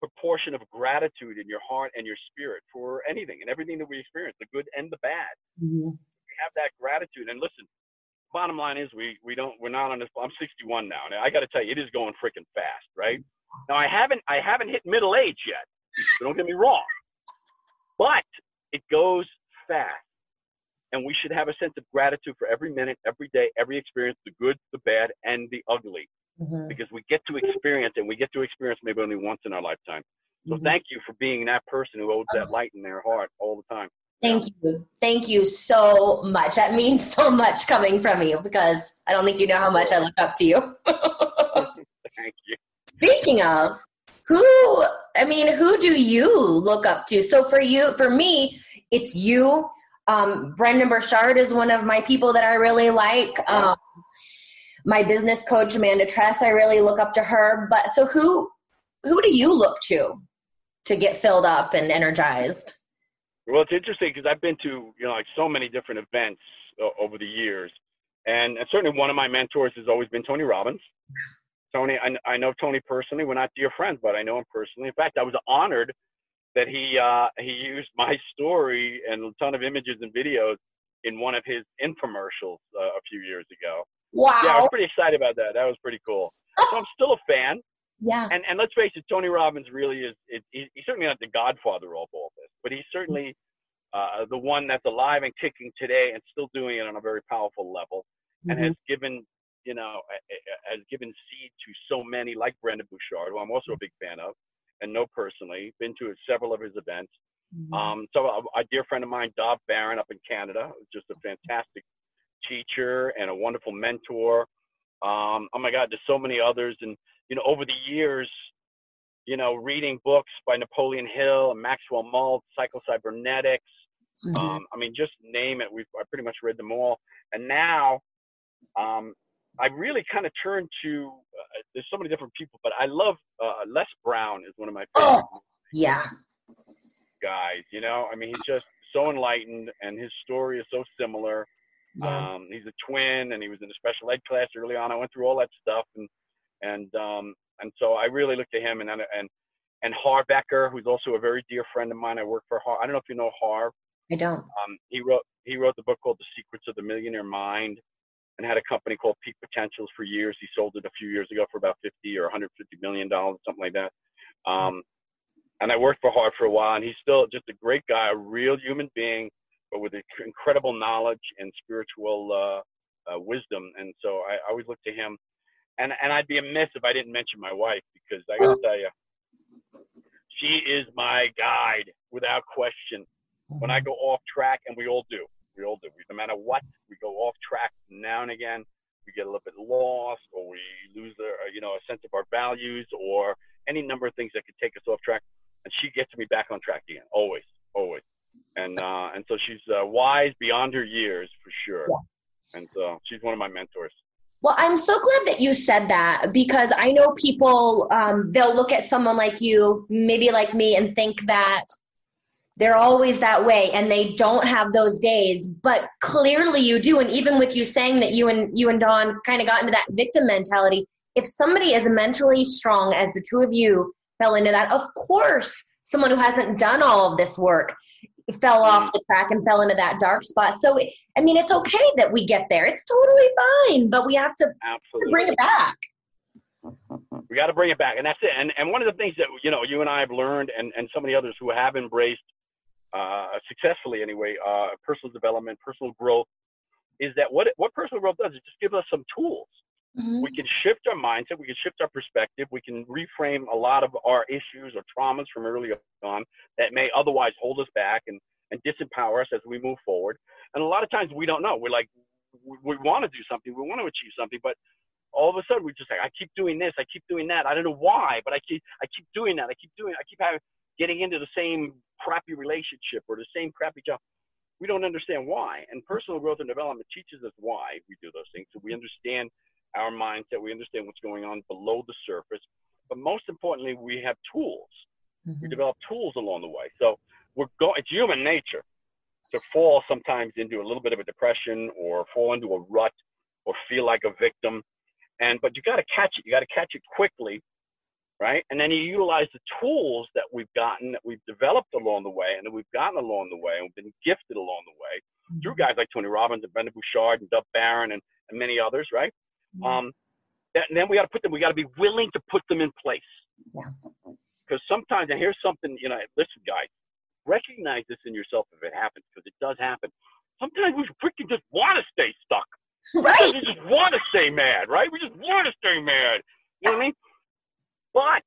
proportion of gratitude in your heart and your spirit for anything and everything that we experience, the good and the bad. Mm-hmm. We have that gratitude. And listen, bottom line is we we don't we're not on this. I'm 61 now, and I got to tell you, it is going freaking fast, right? Now I haven't I haven't hit middle age yet. So don't get me wrong, but it goes fast. And we should have a sense of gratitude for every minute, every day, every experience, the good, the bad, and the ugly mm-hmm. because we get to experience and we get to experience maybe only once in our lifetime. So mm-hmm. thank you for being that person who holds that light in their heart all the time. Thank you. Thank you so much. That means so much coming from you because I don't think you know how much I look up to you. thank you. Speaking of, who, I mean, who do you look up to? So for you, for me, it's you. Um, Brendon Burchard is one of my people that I really like. Um, my business coach Amanda Tress, I really look up to her. But so who who do you look to to get filled up and energized? Well, it's interesting because I've been to you know like so many different events uh, over the years, and, and certainly one of my mentors has always been Tony Robbins. Tony, I, I know Tony personally. We're not dear friends, but I know him personally. In fact, I was honored that he uh, he used my story and a ton of images and videos in one of his infomercials uh, a few years ago. Wow. Yeah, I was pretty excited about that. That was pretty cool. so I'm still a fan. Yeah. And and let's face it, Tony Robbins really is. It, he, he's certainly not the godfather of all this, but he's certainly uh, the one that's alive and kicking today and still doing it on a very powerful level, mm-hmm. and has given you know has given seed to so many like Brendon Burchard, who I'm also a big fan of, and know personally. Been to several of his events. Mm-hmm. Um, so a, a, dear friend of mine, Dov Baron, up in Canada, just a fantastic teacher and a wonderful mentor. Um, oh my God, there's so many others. And, you know, over the years, you know, reading books by Napoleon Hill and Maxwell Maltz, Psychocybernetics. Mm-hmm. Um, I mean, just name it. We've I pretty much read them all. And now, um, I really kind of turned to. Uh, there's so many different people, but I love uh, Les Brown is one of my favorite. Oh, yeah. Guys, you know, I mean, he's just so enlightened, and his story is so similar. Yeah. Um, he's a twin, and he was in a special ed class early on. I went through all that stuff, and and um, and so I really looked to him and and and Harv Eker, who's also a very dear friend of mine. I work for Harv. I don't know if you know Harv. I don't. Um, he wrote he wrote the book called The Secrets of the Millionaire Mind, and had a company called Peak Potentials for years. He sold it a few years ago for about 50 or 150 million dollars, something like that. Um, and I worked for Harv for a while, and he's still just a great guy, a real human being but with incredible knowledge and spiritual uh, uh, wisdom. And so I, I, always look to him. And and I'd be amiss if I didn't mention my wife because I got to tell you, she is my guide without question. When I go off track, and we all do, we all do. No matter what, we go off track now and again. We get a little bit lost, or we lose uh, you know, a sense of our values, or any number of things that could take us off track. And she gets me back on track again, always, always and uh, and so she's uh, wise beyond her years for sure. Yeah. And so she's one of my mentors. Well, I'm so glad that you said that because I know people um, they'll look at someone like you, maybe like me, and think that they're always that way and they don't have those days but clearly you do and even with you saying that you and you and Dawn kind of got into that victim mentality if somebody as mentally strong as the two of you fell into that of course someone who hasn't done all of this work fell off the track and fell into that dark spot. So, I mean, it's okay that we get there. It's totally fine, but we have to Absolutely. bring it back. We got to bring it back, and that's it. And and one of the things that you know you and I have learned, and and so many others who have embraced uh, successfully anyway, uh, personal development, personal growth, is that what what personal growth does is just give us some tools. Mm-hmm. We can shift our mindset, we can shift our perspective, we can reframe a lot of our issues or traumas from early on that may otherwise hold us back and, and disempower us as we move forward. And a lot of times we don't know. We're like, we, we want to do something, we want to achieve something, but all of a sudden we just like, I keep doing this, I keep doing that. I don't know why, but I keep, I keep doing that. I keep doing, I keep having, getting into the same crappy relationship or the same crappy job. We don't understand why. And personal growth and development teaches us why we do those things. So we understand our mindset. We understand what's going on below the surface. But most importantly, we have tools. Mm-hmm. We develop tools along the way. So we're going, it's human nature to fall sometimes into a little bit of a depression or fall into a rut or feel like a victim. And, but you got to catch it. You got to catch it quickly right? And then you utilize the tools that we've gotten, that we've developed along the way, and that we've gotten along the way, and we've been gifted along the way mm-hmm. through guys like Tony Robbins and Brendon Burchard and Dov Baron and, and many others, right? Mm-hmm. Um, that, and then we got to put them. We got to be willing to put them in place. Yeah. Because sometimes, and here's something, you know, listen, guys, recognize this in yourself if it happens, because it does happen. Sometimes we freaking just want to stay stuck. Right. We just want to stay mad, right? We just want to stay mad. You know what I mean? But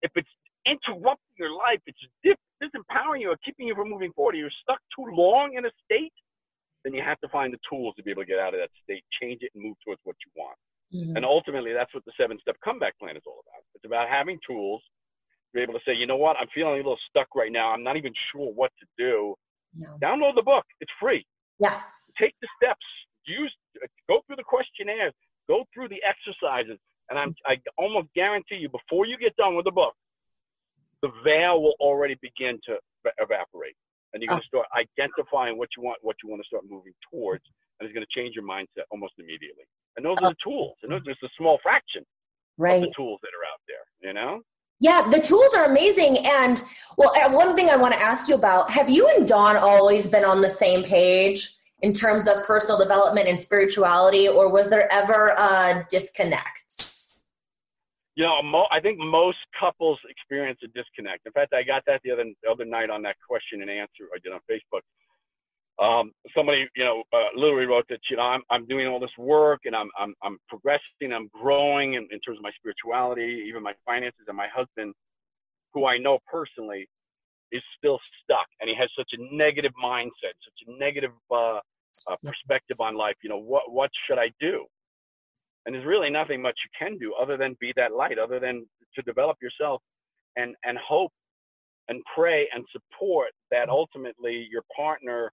if it's interrupting your life, it's disempowering you or keeping you from moving forward, you're stuck too long in a state, then you have to find the tools to be able to get out of that state, change it, and move towards what you want. Mm-hmm. And ultimately, that's what the seven step comeback plan is all about. It's about having tools to be able to say, you know what, I'm feeling a little stuck right now. I'm not even sure what to do. No. Download the book, it's free. Yeah. Take the steps, use, go through the questionnaires, go through the exercises, and I'm, I almost guarantee you, before you get done with the book, the veil will already begin to evaporate, and you're going to oh. start identifying what you want, what you want to start moving towards, and it's going to change your mindset almost immediately. And those oh. are the tools, and those are just a small fraction right. of the tools that are out there. You know. Yeah, the tools are amazing. And well, uh, one thing I want to ask you about have you and Dawn always been on the same page in terms of personal development and spirituality, or was there ever a disconnect? You know, mo- I think most couples experience a disconnect. In fact, I got that the other the other night on that question and answer I did on Facebook. Um, somebody, you know, uh, literally wrote that, you know, I'm I'm doing all this work and I'm I'm I'm progressing, I'm growing in, in terms of my spirituality, even my finances, and my husband, who I know personally, is still stuck, and he has such a negative mindset, such a negative uh, uh, perspective on life. You know, what what should I do? And there's really nothing much you can do other than be that light other than to develop yourself and and hope and pray and support that ultimately your partner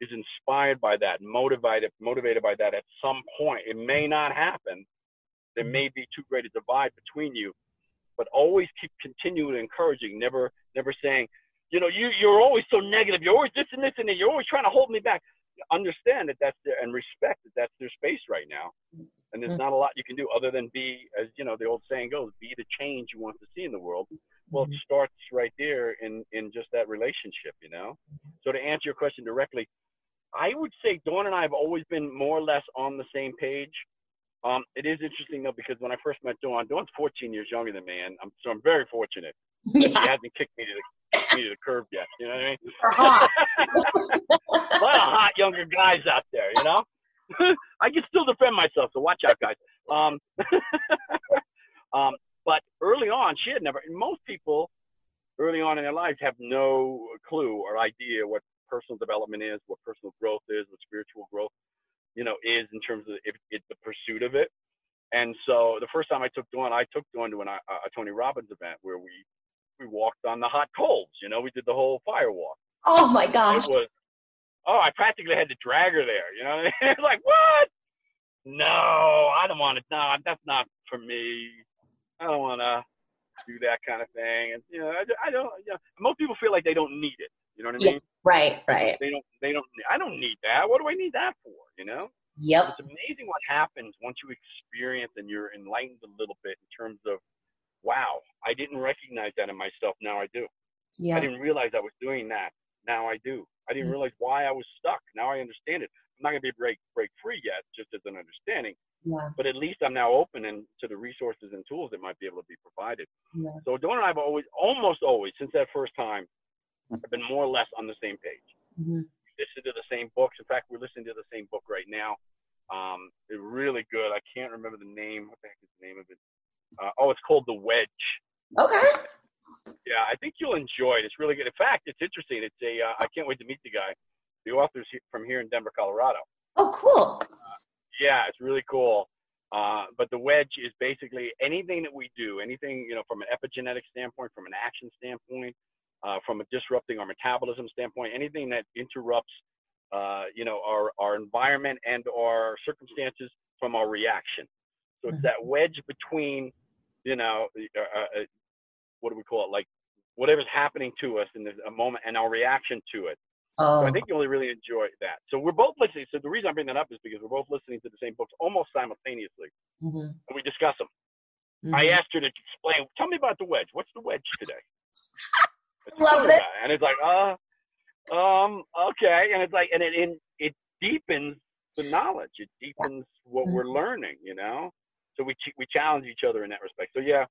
is inspired by that motivated motivated by that at some point. It may not happen. There mm-hmm. may be too great a divide between you but always keep continuing encouraging never never saying you know you you're always so negative. You're always this and this and that you're always trying to hold me back. Understand that that's their and respect that that's their space right now and there's mm-hmm. not a lot you can do other than be, as you know, the old saying goes, be the change you want to see in the world. Well, it mm-hmm. starts right there in in just that relationship, you know. So to answer your question directly, I would say Dawn and I have always been more or less on the same page. Um, it is interesting though because when I first met Dawn, Dawn's 14 years younger than me, and I'm, so I'm very fortunate yeah. she hasn't kicked me to the me to the curb yet. You know what I mean? Hot. a lot of hot younger guys out there, you know. I defend myself, so watch out, guys. Um, um, but early on, she had never. Most people early on in their lives have no clue or idea what personal development is, what personal growth is, what spiritual growth, you know, is in terms of if it's the pursuit of it. And so the first time I took Dawn, I took Dawn to an, a, a Tony Robbins event where we we walked on the hot coals. You know, we did the whole fire walk. Oh my gosh! It was oh, I practically had to drag her there. You know, it's like what? No, I don't want to. No, that's not for me. I don't want to do that kind of thing. And you know, I, I don't. You know, most people feel like they don't need it. You know what I mean? Yeah, right, right. They don't. They don't. I don't need that. What do I need that for? You know? Yep. It's amazing what happens once you experience and you're enlightened a little bit in terms of, wow, I didn't recognize that in myself. Now I do. Yeah. I didn't realize I was doing that. Now I do. I didn't mm. realize why I was stuck. Now I understand it. I'm not going to be break break free yet, just as an understanding. Yeah. But at least I'm now open and to the resources and tools that might be able to be provided. Yeah. So Dawn and I have always, almost always, since that first time, have been more or less on the same page. Mm-hmm. We listen to the same books. In fact, we're listening to the same book right now. Um, it's really good. I can't remember the name. What the heck is the name of it? Uh, oh, it's called The Wedge. Okay. Yeah, I think you'll enjoy it. It's really good. In fact, it's interesting. It's a. Uh, I can't wait to meet the guy. The author's from here in Denver, Colorado. Oh, cool. Uh, yeah, it's really cool. Uh, but the wedge is basically anything that we do, anything you know, from an epigenetic standpoint, from an action standpoint, uh, from a disrupting our metabolism standpoint, anything that interrupts, uh, you know, our our environment and our circumstances from our reaction. So it's mm-hmm. that wedge between, you know, uh, uh, what do we call it? Like whatever's happening to us in a moment and our reaction to it. Oh. So I oh. think you'll really enjoy that. So we're both listening. So the reason I bring that up is because we're both listening to the same books almost simultaneously, mm-hmm. and we discuss them. Mm-hmm. I asked her to explain. Tell me about the wedge. What's the wedge today? Love it. And it's like, uh, um, okay. And it's like, and it it, it deepens the knowledge. It deepens yeah. what mm-hmm. we're learning. You know. So we we challenge each other in that respect. So yeah,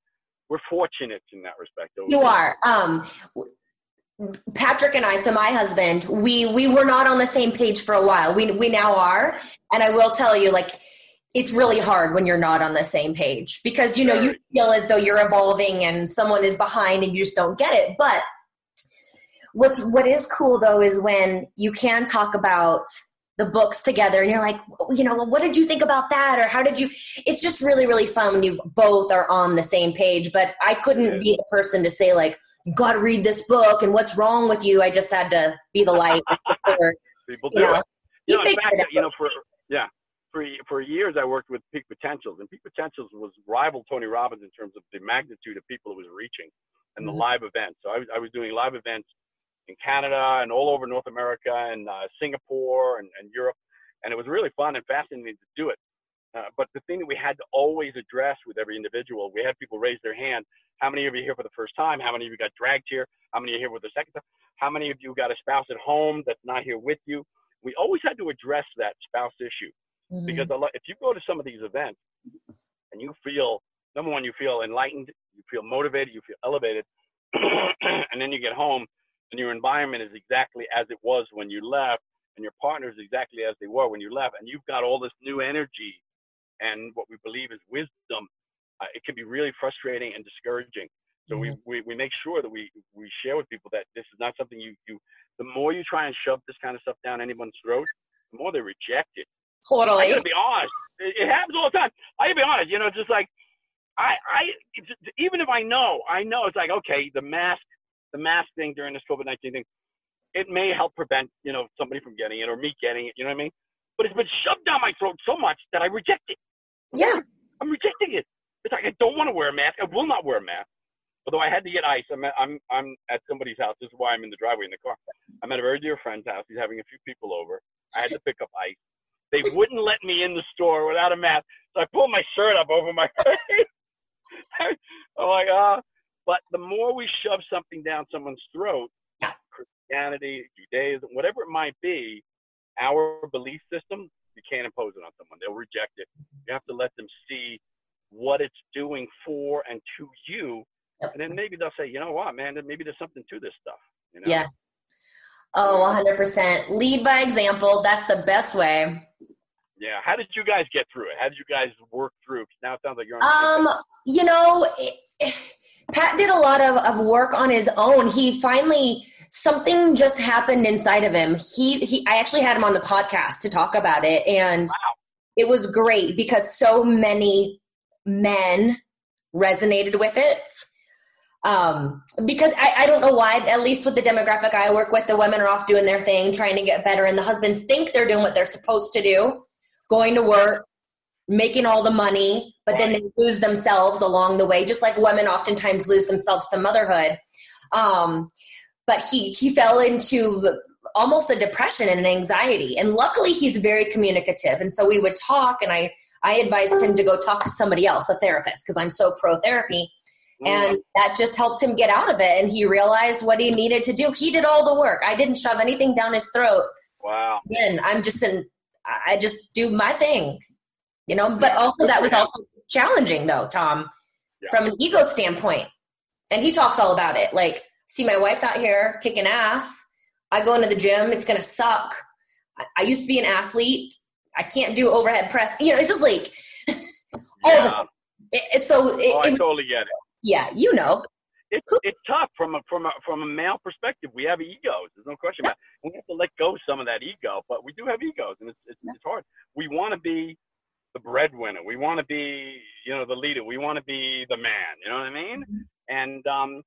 we're fortunate in that respect. You are. Um, Patrick and I, so my husband, we we were not on the same page for a while. We we now are, and I will tell you, like it's really hard when you're not on the same page because you know you feel as though you're evolving and someone is behind and you just don't get it. But what's what is cool though is when you can talk about the books together and you're like you know well, what did you think about that? Or how did you it's just really really fun when you both are on the same page but i couldn't be the person to say like you got to read this book and what's wrong with you? I just had to be the light. People do. you know, it you know, in fact, you know for yeah for for years I worked with Peak Potentials, and Peak Potentials was rival Tony Robbins in terms of the magnitude of people it was reaching and the mm-hmm. live events. So I was I was doing live events in Canada and all over North America and uh, Singapore and, and Europe. And it was really fun and fascinating to do it. Uh, but the thing that we had to always address with every individual, we had people raise their hand. How many of you here for the first time? How many of you got dragged here? How many are here for the second time? How many of you got a spouse at home that's not here with you? We always had to address that spouse issue mm-hmm. because if you go to some of these events and you feel, number one, you feel enlightened, you feel motivated, you feel elevated, and then you get home and your environment is exactly as it was when you left, and your partners exactly as they were when you left, and you've got all this new energy and what we believe is wisdom, uh, it can be really frustrating and discouraging. So mm-hmm. we, we, we make sure that we, we share with people that this is not something you, you, the more you try and shove this kind of stuff down anyone's throat, the more they reject it. Totally. I gotta be honest. It, it happens all the time. I gotta be honest. You know, just like I, I, even if I know, I know it's like okay, the mask the mask thing during this COVID 19 thing, it may help prevent, you know, somebody from getting it or me getting it, you know what I mean? But it's been shoved down my throat so much that I reject it. Yeah. I'm rejecting it. It's like I don't want to wear a mask. I will not wear a mask. Although I had to get ice. I'm at, I'm I'm at somebody's house. This is why I'm in the driveway in the car. I'm at a very dear friend's house. He's having a few people over. I had to pick up ice. They wouldn't let me in the store without a mask. So I pulled my shirt up over my face. I'm like, ah, but the more we shove something down someone's throat. Christianity, Judaism, whatever it might be, our belief system, you can't impose it on someone. They'll reject it. You have to let them see what it's doing for and to you. And then maybe they'll say, you know what, man, maybe there's something to this stuff. You know? Yeah. Oh, 100%. Lead by example. That's the best way. Yeah. How did you guys get through it? How did you guys work through? It? Now it sounds like you're on. Um, you know, it, Pat did a lot of, of work on his own. He finally something just happened inside of him. He he I actually had him on the podcast to talk about it and wow. it was great because so many men resonated with it. Um, because I, I don't know why, at least with the demographic I work with, the women are off doing their thing, trying to get better, and the husbands think they're doing what they're supposed to do, going to work, making all the money, but then they lose themselves along the way, just like women oftentimes lose themselves to motherhood. Um, but he he fell into almost a depression and an anxiety, and luckily he's very communicative, and so we would talk, and I I advised him to go talk to somebody else, a therapist, because I'm so pro therapy. And that just helped him get out of it. And he realized what he needed to do. He did all the work. I didn't shove anything down his throat. Wow. And I'm just in, I just do my thing you know but also that was also challenging though tom yeah. from an ego standpoint and he talks all about it like see my wife out here kicking ass i go into the gym it's gonna suck i, used to be an athlete i can't do overhead press you know it's just like yeah. it, it, so it, oh, i totally get it yeah you know it's it's tough from a from a from a male perspective. We have egos. There's no question about. It. We have to let go some of that ego, but we do have egos, and it's it's, it's hard. We want to be the breadwinner. We want to be, you know, the leader. We want to be the man. You know what I mean? Mm-hmm. And um,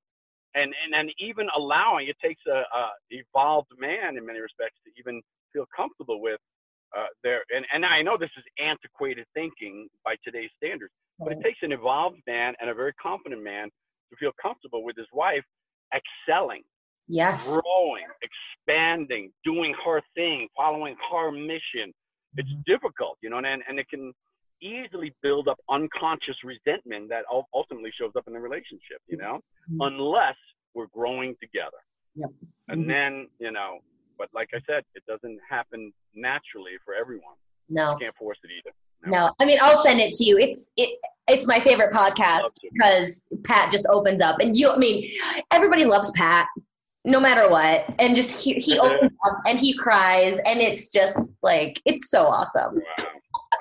and and and even allowing it takes a, a evolved man in many respects to even feel comfortable with uh, their. And and I know this is antiquated thinking by today's standards, but it takes an evolved man and a very confident man to feel comfortable with his wife excelling. Yes. Growing, expanding, doing her thing, following her mission, it's difficult, you know, and and it can easily build up unconscious resentment that ultimately shows up in the relationship, you know, mm-hmm. unless we're growing together. Yep. And mm-hmm. then, you know, but like I said, it doesn't happen naturally for everyone. No. You can't force it either. No. no. I mean, I'll send it to you. It's it, it's my favorite podcast because Pat just opens up, and you. I mean, everybody loves Pat, no matter what, and just he he opens up and he cries, and it's just like it's so awesome. Wow.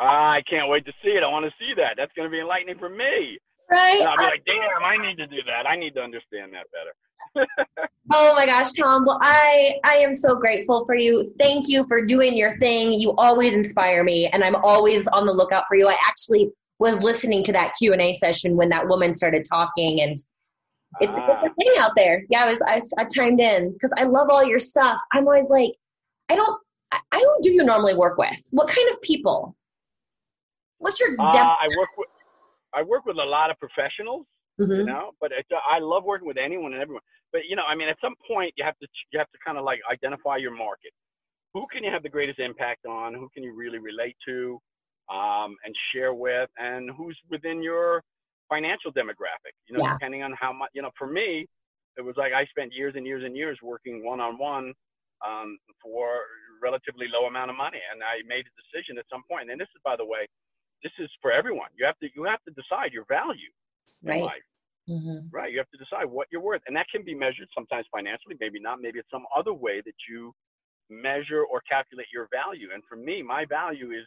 I can't wait to see it. I want to see that. That's going to be enlightening for me. Right. And I'll be like, damn, I need to do that. I need to understand that better. oh my gosh, Tom. Well, I I am so grateful for you. Thank you for doing your thing. You always inspire me, and I'm always on the lookout for you. I actually was listening to that Q and A session when that woman started talking, and it's, ah. a thing out there. Yeah, I was I, I chimed in because I love all your stuff. I'm always like, I don't. I, who do you normally work with? What kind of people? What's your? Uh, I work with I work with a lot of professionals mm-hmm. you know. But it's, I love working with anyone and everyone. But you know, I mean, at some point you have to you have to kind of like identify your market. Who can you have the greatest impact on? Who can you really relate to um, and share with? And who's within your financial demographic? You know, yeah. depending on how much. You know, for me, it was like I spent years and years and years working one on one for relatively low amount of money, and I made a decision at some point. And this is, by the way, this is for everyone. You have to you have to decide your value right. in life. Mm-hmm. Right. You have to decide what you're worth. And that can be measured sometimes financially, maybe not. Maybe it's some other way that you measure or calculate your value. And for me, my value is,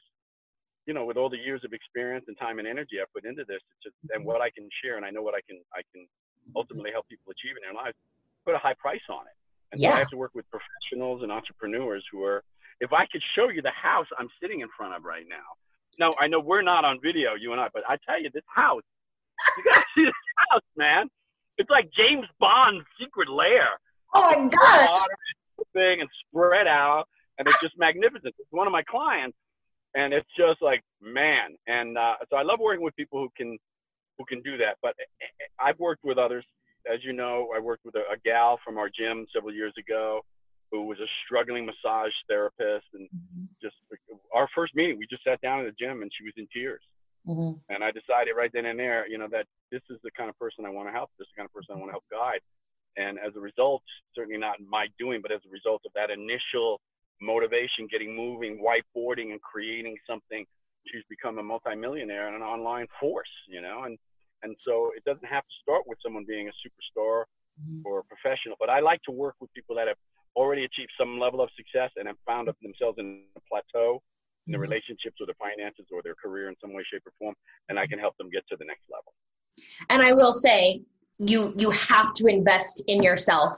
you know, with all the years of experience and time and energy I put into this, just, and mm-hmm. what I can share, and I know what I can, I can ultimately help people achieve in their lives, put a high price on it. And yeah. so I have to work with professionals and entrepreneurs who are, if I could show you the house I'm sitting in front of right now. Now, I know we're not on video, you and I, but I tell you, this house you gotta see this house, man. It's like James Bond's secret lair. Oh my gosh! Thing and spread out, and it's just magnificent. It's one of my clients, and it's just like man. And uh, so I love working with people who can who can do that. But eh, I've worked with others, as you know. I worked with a, a gal from our gym several years ago who was a struggling massage therapist, and mm-hmm. just our first meeting, we just sat down in the gym, and she was in tears Mm-hmm. And I decided right then and there, you know, that this is the kind of person I want to help. This is the kind of person I want to help guide. And as a result, certainly not my doing, but as a result of that initial motivation, getting moving, whiteboarding, and creating something, she's become a multimillionaire and an online force, you know. And and so it doesn't have to start with someone being a superstar mm-hmm. or a professional. But I like to work with people that have already achieved some level of success and have found themselves in a plateau in their mm-hmm. relationships or their finances or their career in some way, shape, or form, and I can help them get to the next level. And I will say, you you have to invest in yourself.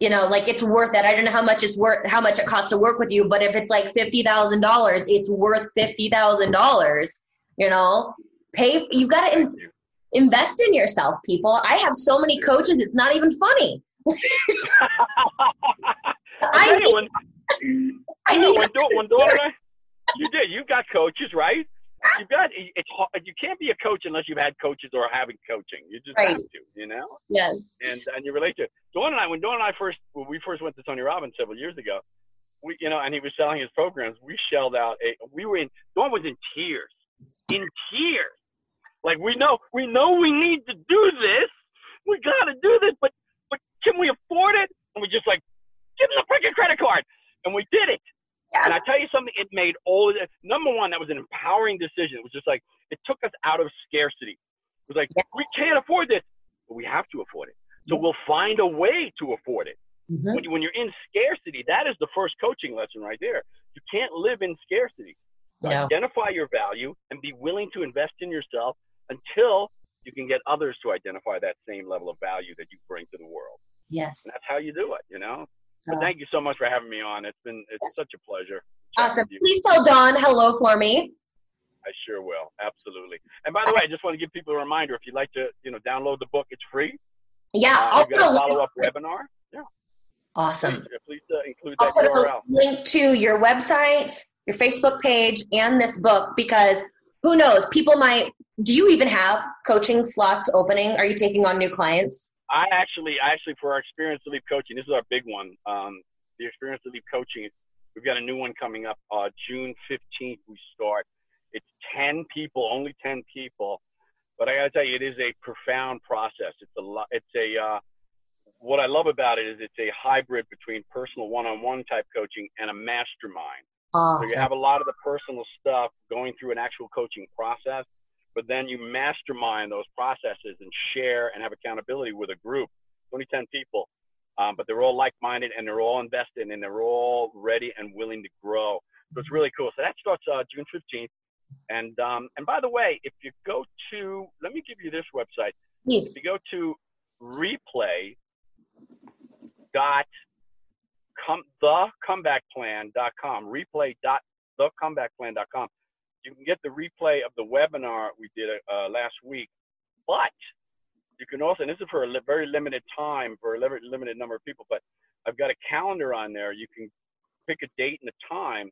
You know, like it's worth it. I don't know how much it's worth, how much it costs to work with you, but if it's like fifty thousand dollars, it's worth fifty thousand dollars. You know, pay. You've got to in, invest in yourself, people. I have so many coaches; it's not even funny. I, I, need, when, I need when, when, when, you did. You've got coaches, right? You've got it's hard, you can't be a coach unless you've had coaches or having coaching. You just right. have to, you know. Yes. And and you relate to it. Dawn and I, when Dawn and I first when we first went to Tony Robbins several years ago, we you know, and he was selling his programs. We shelled out a. We were in. Dawn was in tears, in tears. Like we know, we know we need to do this. We got to do this, but but can we afford it? And we just like give him the freaking credit card, and we did it. And I tell you something, it made all of number one, that was an empowering decision. It was just like it took us out of scarcity. It was like yes. we can't afford this, but we have to afford it. So we'll find a way to afford it. Mm-hmm. When, you, when you're in scarcity, that is the first coaching lesson right there. You can't live in scarcity. No. Identify your value and be willing to invest in yourself until you can get others to identify that same level of value that you bring to the world. Yes. And that's how you do it, you know? But thank you so much for having me on. It's been it's such a pleasure. Awesome. Please tell Dawn hello for me. I sure will. Absolutely. And by the way, I just want to give people a reminder. If you'd like to, you know, download the book, it's free. Yeah, uh, I'll put a follow up webinar. Yeah. Awesome. Please, please uh, include that I'll put URL. A link to your website, your Facebook page, and this book because who knows? People might. Do you even have coaching slots opening? Are you taking on new clients? I actually, actually, for our experience to leave coaching, this is our big one. Um, the experience to leave coaching, we've got a new one coming up. Uh, June 15th, we start. It's 10 people, only 10 people. But I got to tell you, it is a profound process. It's a lot. It's a uh, what I love about it is it's a hybrid between personal one-on-one type coaching and a mastermind. Awesome. So you have a lot of the personal stuff going through an actual coaching process, but then you mastermind those processes and share and have accountability with a group. Only 10 people, um, but they're all like-minded and they're all invested and they're all ready and willing to grow. So it's really cool. So that starts uh, June 15th. And um, and by the way, if you go to, let me give you this website. Yes. If you go to replay dot the comebackplan.com, replay dot the comebackplan.com. You can get the replay of the webinar we did uh, last week, but you can also, and this is for a li- very limited time for a li- limited number of people, but I've got a calendar on there. You can pick a date and a time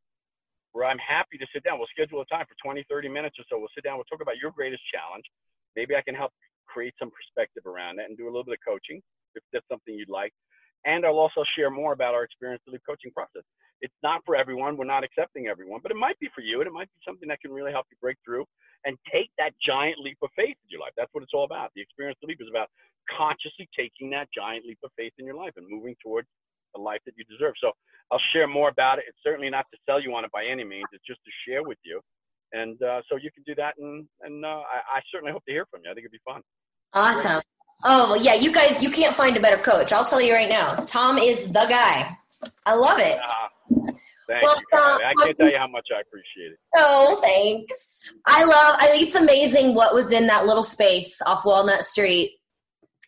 where I'm happy to sit down. We'll schedule a time for 20, 30 minutes or so. We'll sit down. We'll talk about your greatest challenge. Maybe I can help create some perspective around that and do a little bit of coaching if that's something you'd like. And I'll also share more about our experience through the coaching process. It's not for everyone. We're not accepting everyone, but it might be for you, and it might be something that can really help you break through and take that giant leap of faith in your life. That's what it's all about. The experience of leap is about consciously taking that giant leap of faith in your life and moving towards the life that you deserve. So I'll share more about it. It's certainly not to sell you on it by any means. It's just to share with you. And uh, so you can do that. And, and uh, I, I, certainly hope to hear from you. I think it'd be fun. Awesome. Oh, yeah, you guys, you can't find a better coach. I'll tell you right now. Tom is the guy. I love it. Uh, thank well, you. Uh, I can't tell you how much I appreciate it. Oh, thanks. I love, I think it's amazing what was in that little space off Walnut Street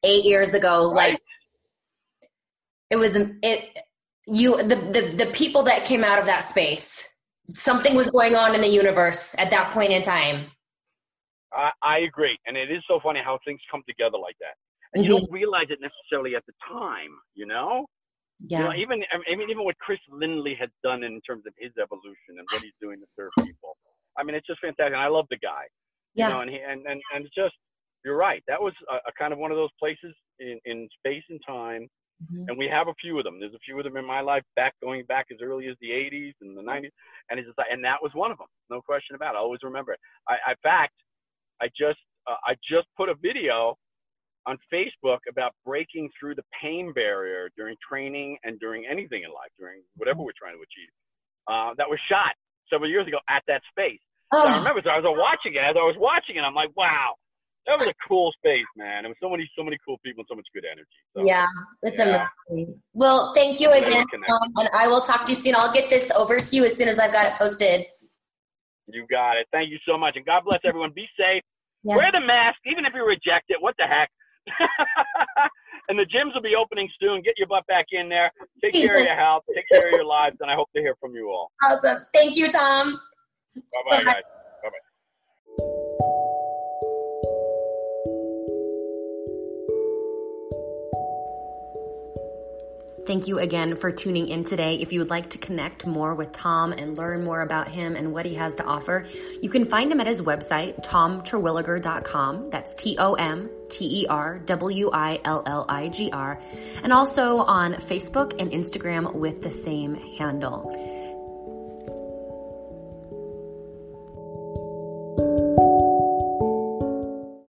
eight years ago. Right. Like, it was, it, you the, the the people that came out of that space something was going on in the universe at that point in time i, I agree and it is so funny how things come together like that and mm-hmm. you don't realize it necessarily at the time you know yeah. You know, even I mean, even what Chris Lindley has done in terms of his evolution and what he's doing to serve people. I mean, it's just fantastic. And I love the guy. Yeah. You know, and he and and and just you're right. That was a, a kind of one of those places in in space and time Mm-hmm. And we have a few of them. There's a few of them in my life back going back as early as the 80s and the 90s. And it's just like, and that was one of them. No question about it. I always remember it. I, in fact, I just, uh, I just put a video on Facebook about breaking through the pain barrier during training and during anything in life, during whatever mm-hmm. we're trying to achieve. Uh, that was shot several years ago at that space. So I remember, so I was watching it. As I was watching it, I'm like, wow, that was a cool space, man. It was so many, so many cool people and so much good energy. So, yeah, it's yeah. amazing. Well, thank you again, um, and I will talk to you soon. I'll get this over to you as soon as I've got it posted. You got it. Thank you so much, and God bless everyone. Be safe. Yes. Wear the mask, even if you reject it. What the heck? and the gyms will be opening soon. Get your butt back in there. Take care of your health. Take care of your lives, and I hope to hear from you all. Awesome. Thank you, Tom. Bye bye, guys. Bye bye. Thank you again for tuning in today. If you would like to connect more with Tom and learn more about him and what he has to offer, you can find him at his website, tomterwilliger.com. That's T O M T E R W I L L I G R. And also on Facebook and Instagram with the same handle.